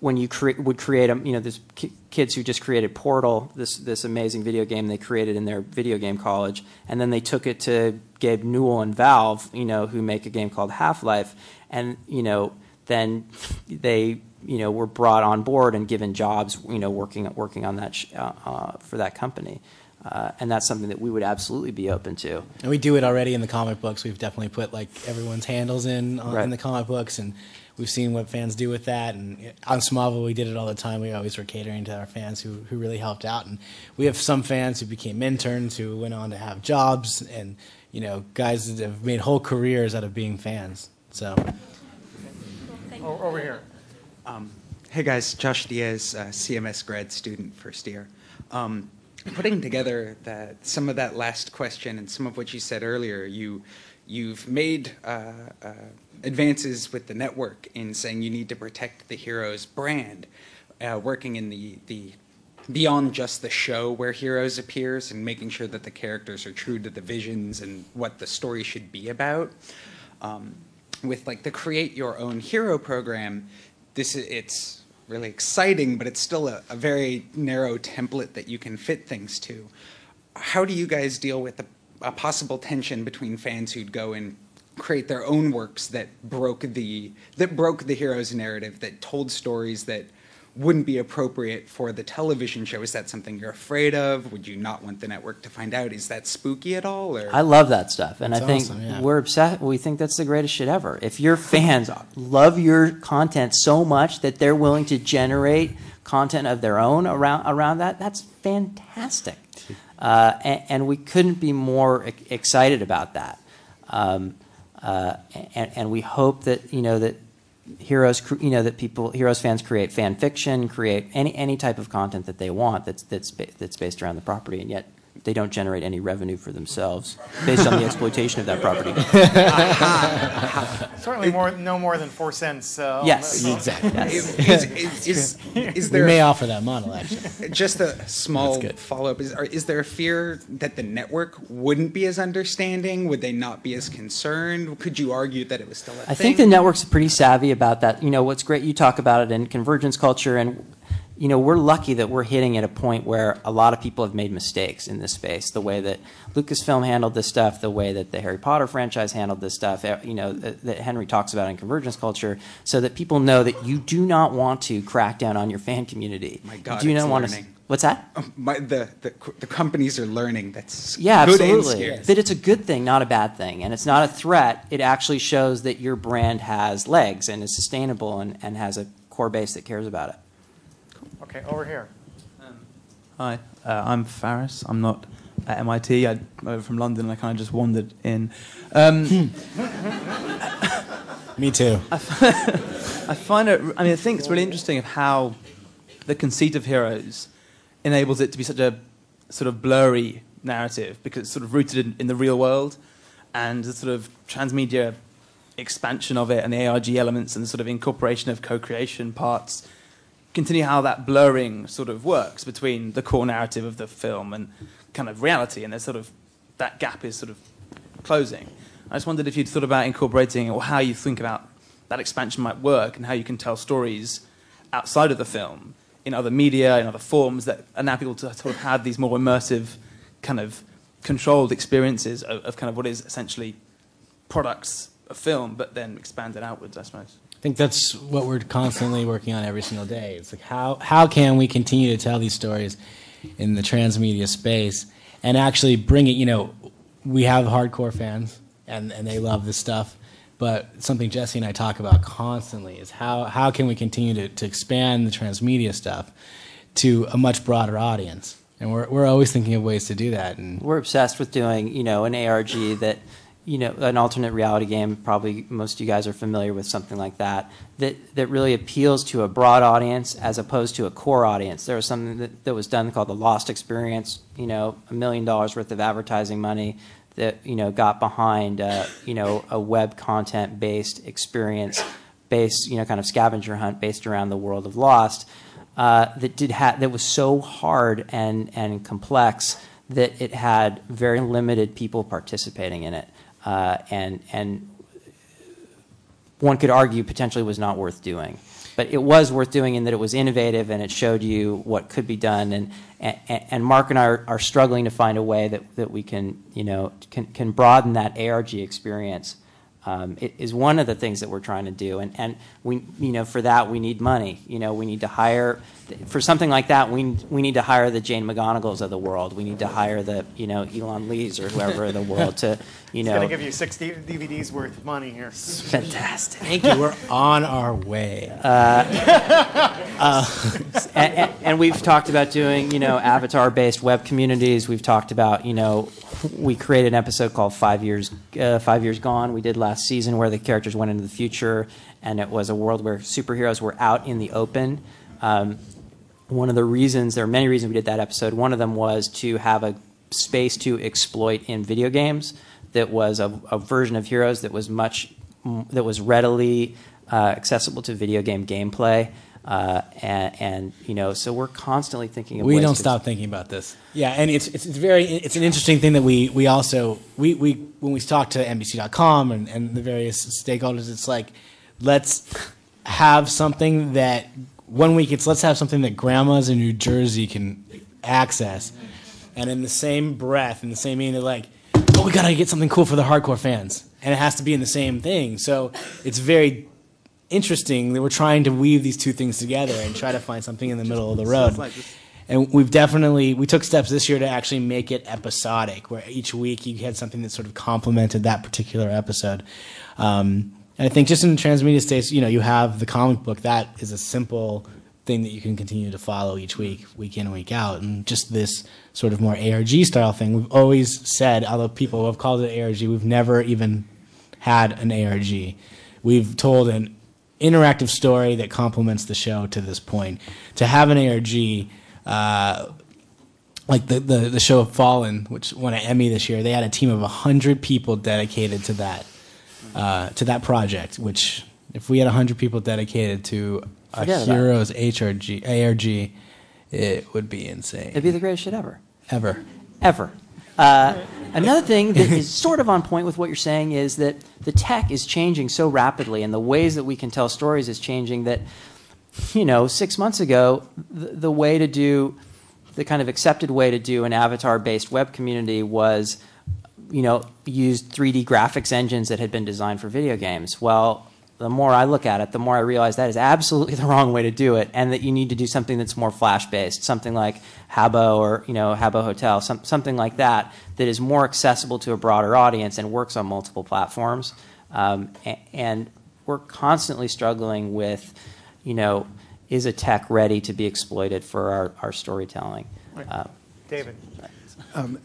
when you would create a, you know, there's ki- kids who just created Portal, this this amazing video game they created in their video game college, and then they took it to Gabe Newell and Valve, you know, who make a game called Half Life, and you know, then they you know were brought on board and given jobs, you know, working working on that sh- uh, uh, for that company. Uh, and that's something that we would absolutely be open to. And we do it already in the comic books. We've definitely put like everyone's handles in on, Right. in the comic books, and we've seen what fans do with that. And on Smallville, we did it all the time. We always were catering to our fans who who really helped out. And we have some fans who became interns who went on to have jobs, and you know, guys that have made whole careers out of being fans. So. O- Over here. Um, hey guys, Josh Diaz, uh, CMS grad student, first year. Um, putting together that some of that last question and some of what you said earlier, you you've made uh, uh, advances with the network in saying you need to protect the hero's brand, uh, working in the the beyond just the show where heroes appears and making sure that the characters are true to the visions and what the story should be about. Um, with like the create your own hero program, this it's really exciting, but it's still a, a very narrow template that you can fit things to. How do you guys deal with a, a possible tension between fans who'd go and create their own works that broke the that broke the hero's narrative, that told stories that wouldn't be appropriate for the television show. Is that something you're afraid of? Would you not want the network to find out? Is that spooky at all? Or I love that stuff, and That's I think awesome, yeah. we're obsessed. We think that's the greatest shit ever. If your fans [LAUGHS] love your content so much that they're willing to generate content of their own around around that, that's fantastic. Uh, and, and we couldn't be more e- excited about that. Um, Uh, and, and we hope that you know that heroes, you know, that people, heroes fans create fan fiction, create any any type of content that they want that's that's that's based around the property, and yet they don't generate any revenue for themselves based on the exploitation of that property. [LAUGHS] Certainly more, no more than four cents. Uh, on Yes. Exactly. Yes. [LAUGHS] Is, is, is, is We there may offer that model, actually. [LAUGHS] Just a small follow up: is are, is there a fear that the network wouldn't be as understanding? Would they not be as concerned? Could you argue that it was still a I thing? I think the network's pretty savvy about that. You know, what's great, you talk about it in convergence culture, and, you know, we're lucky that we're hitting at a point where a lot of people have made mistakes in this space. The way that Lucasfilm handled this stuff, the way that the Harry Potter franchise handled this stuff, eh, you know, that, that Henry talks about in convergence culture, so that people know that you do not want to crack down on your fan community. My God, you do it's not want to. learning. What's that? Oh, my, the, the the companies are learning. That's Yeah, absolutely. scary. That it's a good thing, not a bad thing. And it's not a threat. It actually shows that your brand has legs and is sustainable and, and has a core base that cares about it. Okay, over here. Hi, uh, I'm Faris. I'm not at MIT. I'm over from London and I kind of just wandered in. Um, [LAUGHS] Me too. [LAUGHS] I find it, I mean, I think it's really interesting of how the conceit of heroes enables it to be such a sort of blurry narrative because it's sort of rooted in, in the real world and the sort of transmedia expansion of it and the ARG elements and the sort of incorporation of co-creation parts continue how that blurring sort of works between the core narrative of the film and kind of reality and there's sort of that gap is sort of closing. I just wondered if you'd thought about incorporating or how you think about that expansion might work and how you can tell stories outside of the film in other media, in other forms that allow people to sort of have these more immersive, kind of controlled experiences of, of kind of what is essentially products of film, but then expanded outwards, I suppose. I think that's what we're constantly working on every single day. It's like how how can we continue to tell these stories in the transmedia space and actually bring it. You know, we have hardcore fans and and they love this stuff, but something Jesse and I talk about constantly is how how can we continue to to expand the transmedia stuff to a much broader audience. And we're we're always thinking of ways to do that. And We're obsessed with doing, you know, an ARG that, you know, an alternate reality game. Probably most of you guys are familiar with something like that. That that really appeals to a broad audience as opposed to a core audience. There was something that, that was done called the Lost Experience. You know, a million dollars worth of advertising money that you know got behind, uh, you know, a web content based experience, based, you know, kind of scavenger hunt based around the world of Lost. Uh, that did ha- that was so hard and and complex that it had very limited people participating in it, Uh, and and one could argue potentially was not worth doing. But it was worth doing in that it was innovative and it showed you what could be done. And, and, and Mark and I are, are struggling to find a way that, that we can, you know, can, can broaden that ARG experience. Um, it is one of the things that we're trying to do. And, and we, you know, for that we need money. You know, we need to hire, for something like that, we, we need to hire the Jane McGonigals of the world. We need to hire the, you know, Elan Lees or whoever of the world to, [LAUGHS] you It's know. going to give you six DVDs worth of money here. Fantastic. Thank you. We're on our way. [LAUGHS] Uh, uh, and, and- and we've talked about doing, you know, avatar-based web communities. We've talked about, you know, we created an episode called Five Years, uh, Five Years Gone. We did last season where the characters went into the future, and it was a world where superheroes were out in the open. Um, one of the reasons, there are many reasons we did that episode. One of them was to have a space to exploit in video games that was a, a version of Heroes that was much, that was readily uh, accessible to video game gameplay. Uh, and, and, you know, so we're constantly thinking of we don't stop thinking about this. Yeah, and it's it's, it's very it's an interesting thing that we we also we, we when we talk to NBC.com and, and the various stakeholders, it's like let's have something that one week it's let's have something that grandmas in New Jersey can access, and in the same breath, in the same meaning, they're like, oh, we gotta get something cool for the hardcore fans, and it has to be in the same thing. So it's very interesting that we're trying to weave these two things together and try to find something in the middle of the road. And we've definitely we took steps this year to actually make it episodic, where each week you had something that sort of complemented that particular episode. Um, and I think just in the transmedia space, you know, you have the comic book. That is a simple thing that you can continue to follow each week, week in and week out. And just this sort of more ARG style thing, we've always said, although people have called it ARG, we've never even had an ARG. We've told an interactive story that complements the show to this point. To have an ARG, uh, like the, the, the show of Fallen, which won an Emmy this year, they had a team of 100 people dedicated to that, uh, to that project, which if we had 100 people dedicated to a Forget about it. Heroes HRG, ARG, it would be insane. It'd be the greatest shit ever. Ever. Ever. Uh, another thing that [LAUGHS] is sort of on point with what you're saying is that the tech is changing so rapidly, and the ways that we can tell stories is changing. That you know, six months ago, the, the way to do the kind of accepted way to do an avatar-based web community was, you know, use 3D graphics engines that had been designed for video games. Well, the more I look at it, the more I realize that is absolutely [LAUGHS] the wrong way to do it, and that you need to do something that's more flash-based, something like Habbo or you know Habbo Hotel, some, something like that that is more accessible to a broader audience and works on multiple platforms. Um, a- and we're constantly struggling with, you know, is a tech ready to be exploited for our, our storytelling? Uh, David. Um,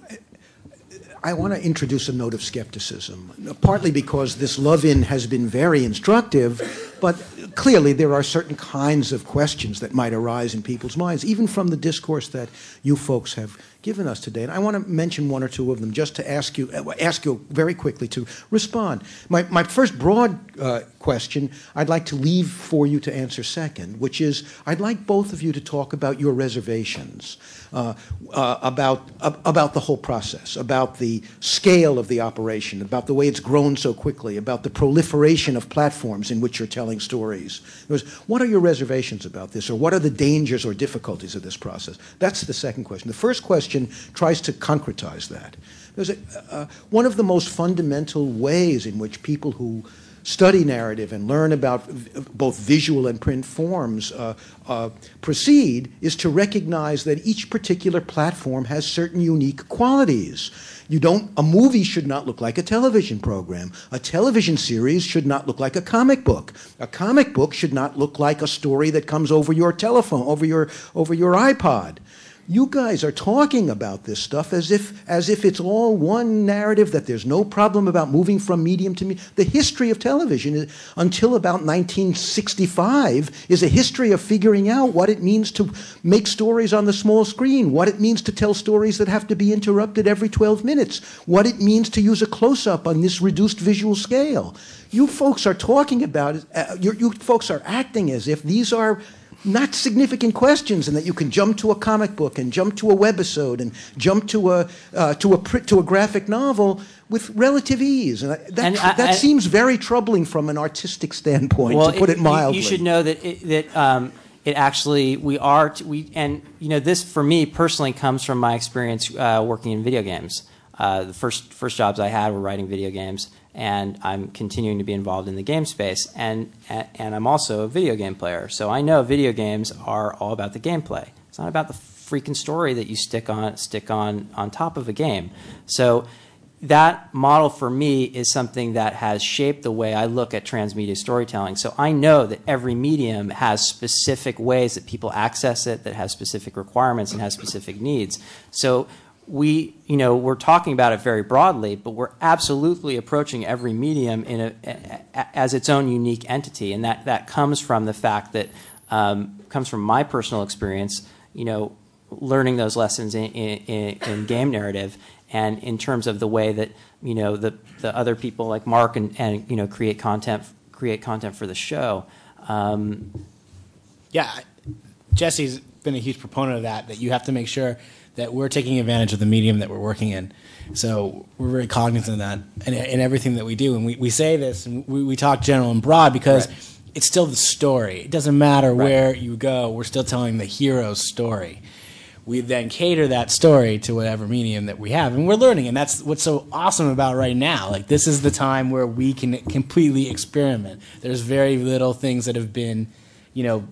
I want to introduce a note of skepticism, partly because this love-in has been very instructive, but clearly there are certain kinds of questions that might arise in people's minds, even from the discourse that you folks have given us today. And I want to mention one or two of them just to ask you, uh, ask you very quickly to respond. My, my first broad uh, question I'd like to leave for you to answer second, which is I'd like both of you to talk about your reservations uh, uh, about, uh, about the whole process, about the scale of the operation, about the way it's grown so quickly, about the proliferation of platforms in which you're telling stories. Words, What are your reservations about this, or what are the dangers or difficulties of this process? That's the second question. The first question tries to concretize that. There's a, uh, one of the most fundamental ways in which people who study narrative and learn about both visual and print forms uh, uh, proceed is to recognize that each particular platform has certain unique qualities. You don't, a movie should not look like a television program. A television series should not look like a comic book. A comic book should not look like a story that comes over your telephone, over your, over your iPod. You guys are talking about this stuff as if as if it's all one narrative that there's no problem about moving from medium to medium. The history of television is, until about 1965 is a history of figuring out what it means to make stories on the small screen, what it means to tell stories that have to be interrupted every 12 minutes, what it means to use a close up on this reduced visual scale. You folks are talking about it, uh, you you folks are acting as if these are not significant questions, and that you can jump to a comic book and jump to a webisode and jump to a uh, to a pr- to a graphic novel with relative ease. And that And I- that I- seems very troubling from an artistic standpoint, to put it, you- mildly. You, should know that it, that um, it actually we are we and you know this for me personally comes from my experience uh, working in video games. Uh, the first first jobs I had were writing video games, and I'm continuing to be involved in the game space. And and I'm also a video game player, so I know video games are all about the gameplay. It's not about the freaking story that you stick on stick on on top of a game. So that model for me is something that has shaped the way I look at transmedia storytelling. So I know that every medium has specific ways that people access it, that has specific requirements and has specific needs. So we, you know, we're talking about it very broadly, but we're absolutely approaching every medium in a, a- as its own unique entity, and that that comes from the fact that um, comes from my personal experience you know, learning those lessons in, in, in game narrative and in terms of the way that you know the the other people like Mark and, and you know create content create content for the show. Um, Yeah, Jesse's been a huge proponent of that. That you have to make sure that we're taking advantage of the medium that we're working in. So we're very cognizant of that and in everything that we do. And we, we say this and we, we talk general and broad because it's still the story. It doesn't matter where you go. We're still telling the hero's story. We then cater that story to whatever medium that we have, and we're learning. And that's what's so awesome about right now. Like this is the time where we can completely experiment. There's very little things that have been, you know,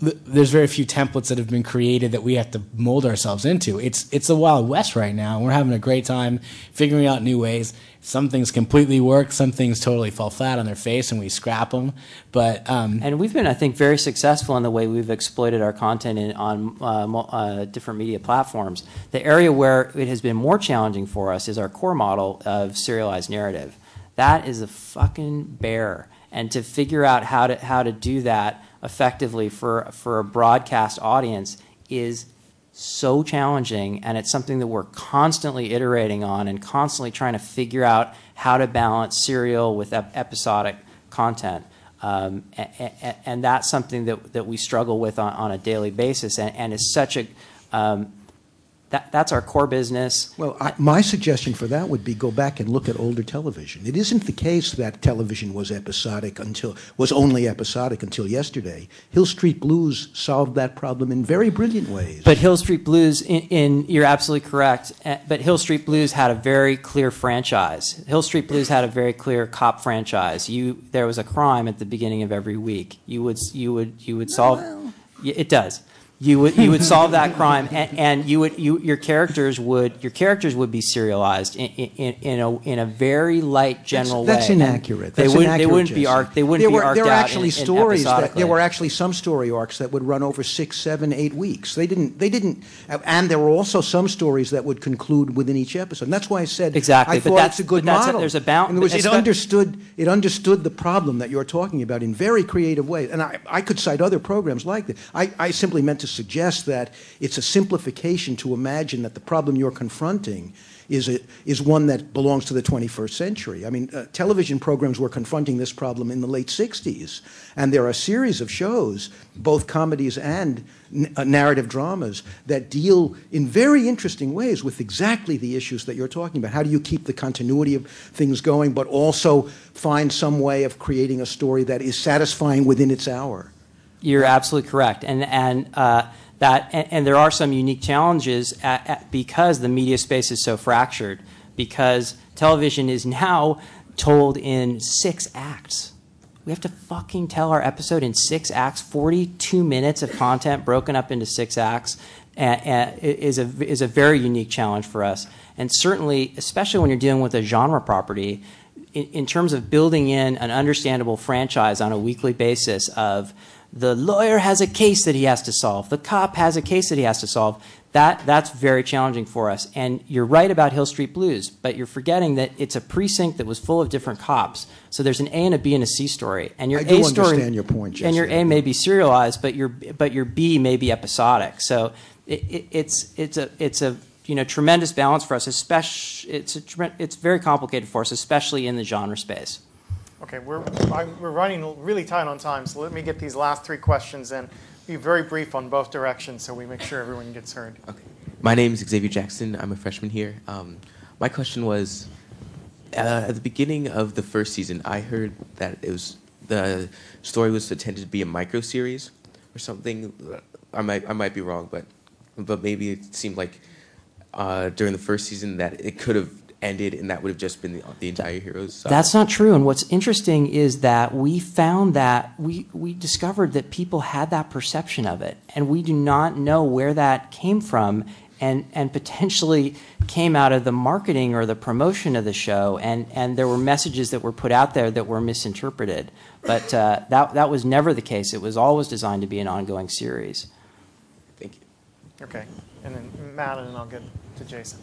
there's very few templates that have been created that we have to mold ourselves into. It's it's the wild west right now, and we're having a great time figuring out new ways. Some things completely work, some things totally fall flat on their face, and we scrap them. But um, and we've been, I think, very successful in the way we've exploited our content in, on uh, uh, different media platforms. The area where it has been more challenging for us is our core model of serialized narrative. That is a fucking bear, and to figure out how to how to do that effectively for for a broadcast audience is so challenging and it's something that we're constantly iterating on and constantly trying to figure out how to balance serial with ep- episodic content. Um, a- a- and that's something that, that we struggle with on, on a daily basis and, and is such a um, that's our core business Well, I, my suggestion for that would be go back and look at older television. It isn't the case that television was episodic until was only episodic until yesterday. Hill Street Blues solved that problem in very brilliant ways. But Hill Street Blues, in, in you're absolutely correct. eh, But Hill Street Blues had a very clear franchise. Hill Street Blues had a very clear cop franchise. You there was a crime at the beginning of every week. You would you would you would solve. Y- It does. You would you would solve that crime, and, and you would you your characters would your characters would be serialized in, in, in a in a very light general that's, way. That's And inaccurate. They That's wouldn't they wouldn't be arc they wouldn't there be were, arced there were actually in, stories that there were actually some story arcs that would run over six, seven, eight weeks. They didn't. They didn't. And there were also some stories that would conclude within each episode. And that's why I said Exactly, I but thought that's- it's a good that's a- model. there's a bound- words, it understood. It understood the problem that you're talking about in very creative ways. And I, I could cite other programs like that. I, I simply meant to suggest that it's a simplification to imagine that the problem you're confronting is, a, is one that belongs to the 21st century. I mean, uh, television programs were confronting this problem in the late 60s, and there are a series of shows, both comedies and uh, narrative dramas, that deal in very interesting ways with exactly the issues that you're talking about. How do you keep the continuity of things going, but also find some way of creating a story that is satisfying within its hour? You're absolutely correct, and and uh, that and, and there are some unique challenges at, at, because the media space is so fractured. Because television is now told in six acts. We have to fucking tell our episode in six acts, forty-two minutes of content broken up into six acts, and, and is a is a very unique challenge for us. And certainly, especially when you're dealing with a genre property, in, in terms of building in an understandable franchise on a weekly basis of the lawyer has a case that he has to solve, the cop has a case that he has to solve. That that's very challenging for us. And you're right about Hill Street Blues, but you're forgetting that it's a precinct that was full of different cops. So there's an A and a B and a C story, and your I do A story understand your point, and your A may be serialized, but your but your B may be episodic. So it, it, it's it's a it's a you know tremendous balance for us. Especially it's a, it's very complicated for us, especially in the genre space. Okay, we're, I'm, we're running really tight on time, so let me get these last three questions in. Be very brief on both directions so we make sure everyone gets heard. Okay. My name is Xavier Jackson. I'm a freshman here. Um, my question was uh, at the beginning of the first season, I heard that it was the story was intended to be a micro series or something. I might I might be wrong, but but maybe it seemed like uh, during the first season that it could have ended and that would have just been the, the entire heroes. saga. That's not true. And what's interesting is that we found that we, we discovered that people had that perception of it. And we do not know where that came from and, and potentially came out of the marketing or the promotion of the show. And, and there were messages that were put out there that were misinterpreted. But uh, that, that was never the case. It was always designed to be an ongoing series. Thank you. Okay, and then Matt, and then I'll get to Jason.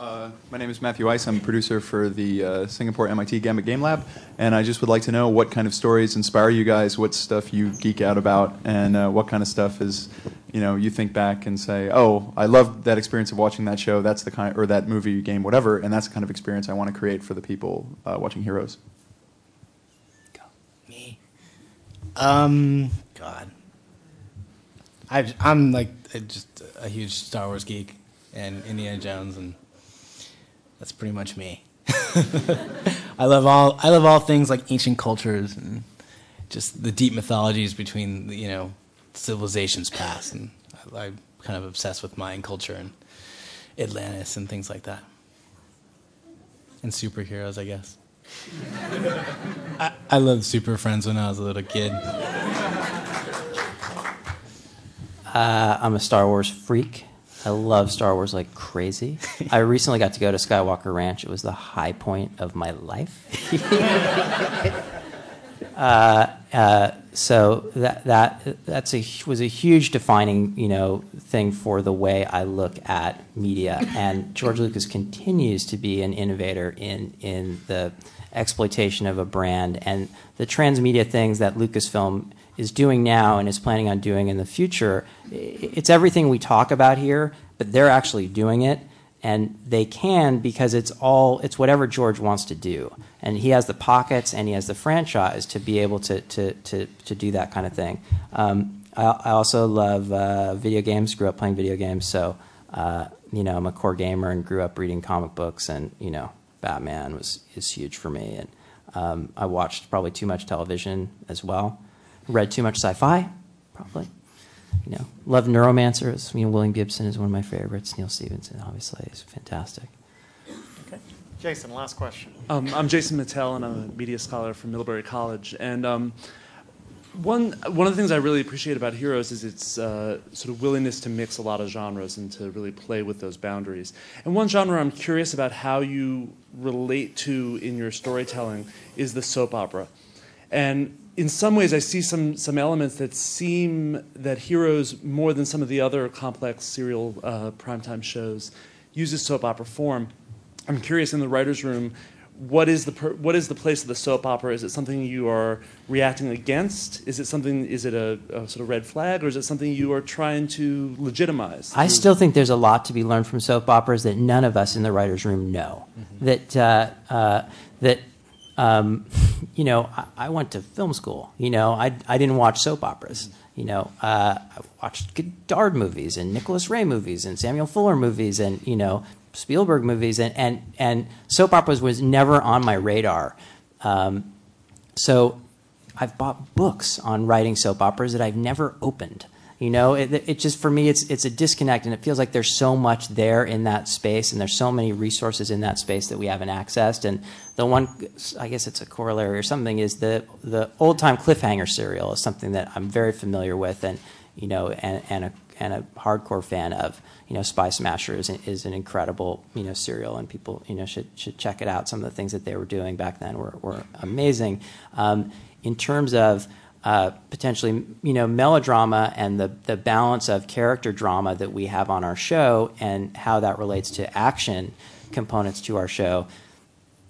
Uh, my name is Matthew Weise. I'm a producer for the uh, Singapore MIT Gambit Game Lab, and I just would like to know what kind of stories inspire you guys, what stuff you geek out about, and uh, what kind of stuff is, you know, you think back and say, oh, I love that experience of watching that show. That's the kind, or that movie, game, whatever, and that's the kind of experience I want to create for the people uh, watching Heroes. Um, God, I I'm like just a huge Star Wars geek and Indiana Jones, and that's pretty much me. [LAUGHS] I love all I love all things like ancient cultures and just the deep mythologies between you know civilizations past, and I, I'm kind of obsessed with Mayan culture and Atlantis and things like that, and superheroes, I guess. [LAUGHS] I, I loved Super Friends when I was a little kid. Uh, I'm a Star Wars freak. I love Star Wars like crazy. [LAUGHS] I recently got to go to Skywalker Ranch. It was the high point of my life. [LAUGHS] uh, uh, so that that that's a was a huge defining you know thing for the way I look at media. And George Lucas continues to be an innovator in in the exploitation of a brand and the transmedia things that Lucasfilm is doing now and is planning on doing in the future. It's everything we talk about here, but they're actually doing it and they can because it's all it's whatever George wants to do, and he has the pockets and he has the franchise to be able to to to, to do that kind of thing. Um, I, I also love uh, video games. Grew up playing video games, so uh, you know I'm a core gamer and grew up reading comic books, and you know Batman was is huge for me, and um, I watched probably too much television as well. Read too much sci-fi, probably you know, love neuromancers. You know, William Gibson is one of my favorites. Neal Stephenson, obviously, is fantastic. Okay. Jason, last question. Um, I'm Jason Mittell, and I'm a media scholar from Middlebury College. And um, one one of the things I really appreciate about Heroes is its uh, sort of willingness to mix a lot of genres and to really play with those boundaries. And one genre I'm curious about how you relate to in your storytelling is the soap opera. And in some ways, I see some some elements that seem that Heroes, more than some of the other complex serial uh, primetime shows, uses soap opera form. I'm curious in the writers' room, what is the per, what is the place of the soap opera? Is it something you are reacting against? Is it something? Is it a, a sort of red flag, or is it something you are trying to legitimize? I still think there's a lot to be learned from soap operas that none of us in the writers' room know. That uh, uh, that um, you know, I, I went to film school. You know, I I didn't watch soap operas. You know, uh, I watched Godard movies and Nicholas Ray movies and Samuel Fuller movies and you know Spielberg movies and and and soap operas was never on my radar. Um, so I've bought books on writing soap operas that I've never opened. You know, it, it just for me, it's it's a disconnect, and it feels like there's so much there in that space, and there's so many resources in that space that we haven't accessed. And the one, I guess it's a corollary or something, is the the old time cliffhanger serial is something that I'm very familiar with, and you know, and and a and a hardcore fan of. You know, Spy Smasher is is an incredible you know serial, and people you know should should check it out. Some of the things that they were doing back then were were amazing. Um, in terms of uh, potentially, you know, melodrama and the, the balance of character drama that we have on our show and how that relates to action components to our show.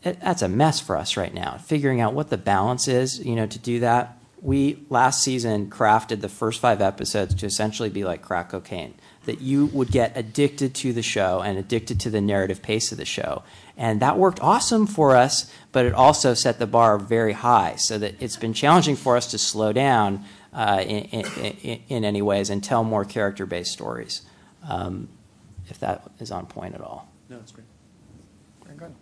It, that's a mess for us right now. Figuring out what the balance is, you know, to do that. We last season crafted the first five episodes to essentially be like crack cocaine, that you would get addicted to the show and addicted to the narrative pace of the show. And that worked awesome for us, but it also set the bar very high so that it's been challenging for us to slow down uh, in, in, in, any ways and tell more character based stories, um, if that is on point at all. No, it's great. Very good.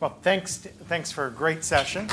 Well, thanks, thanks for a great session.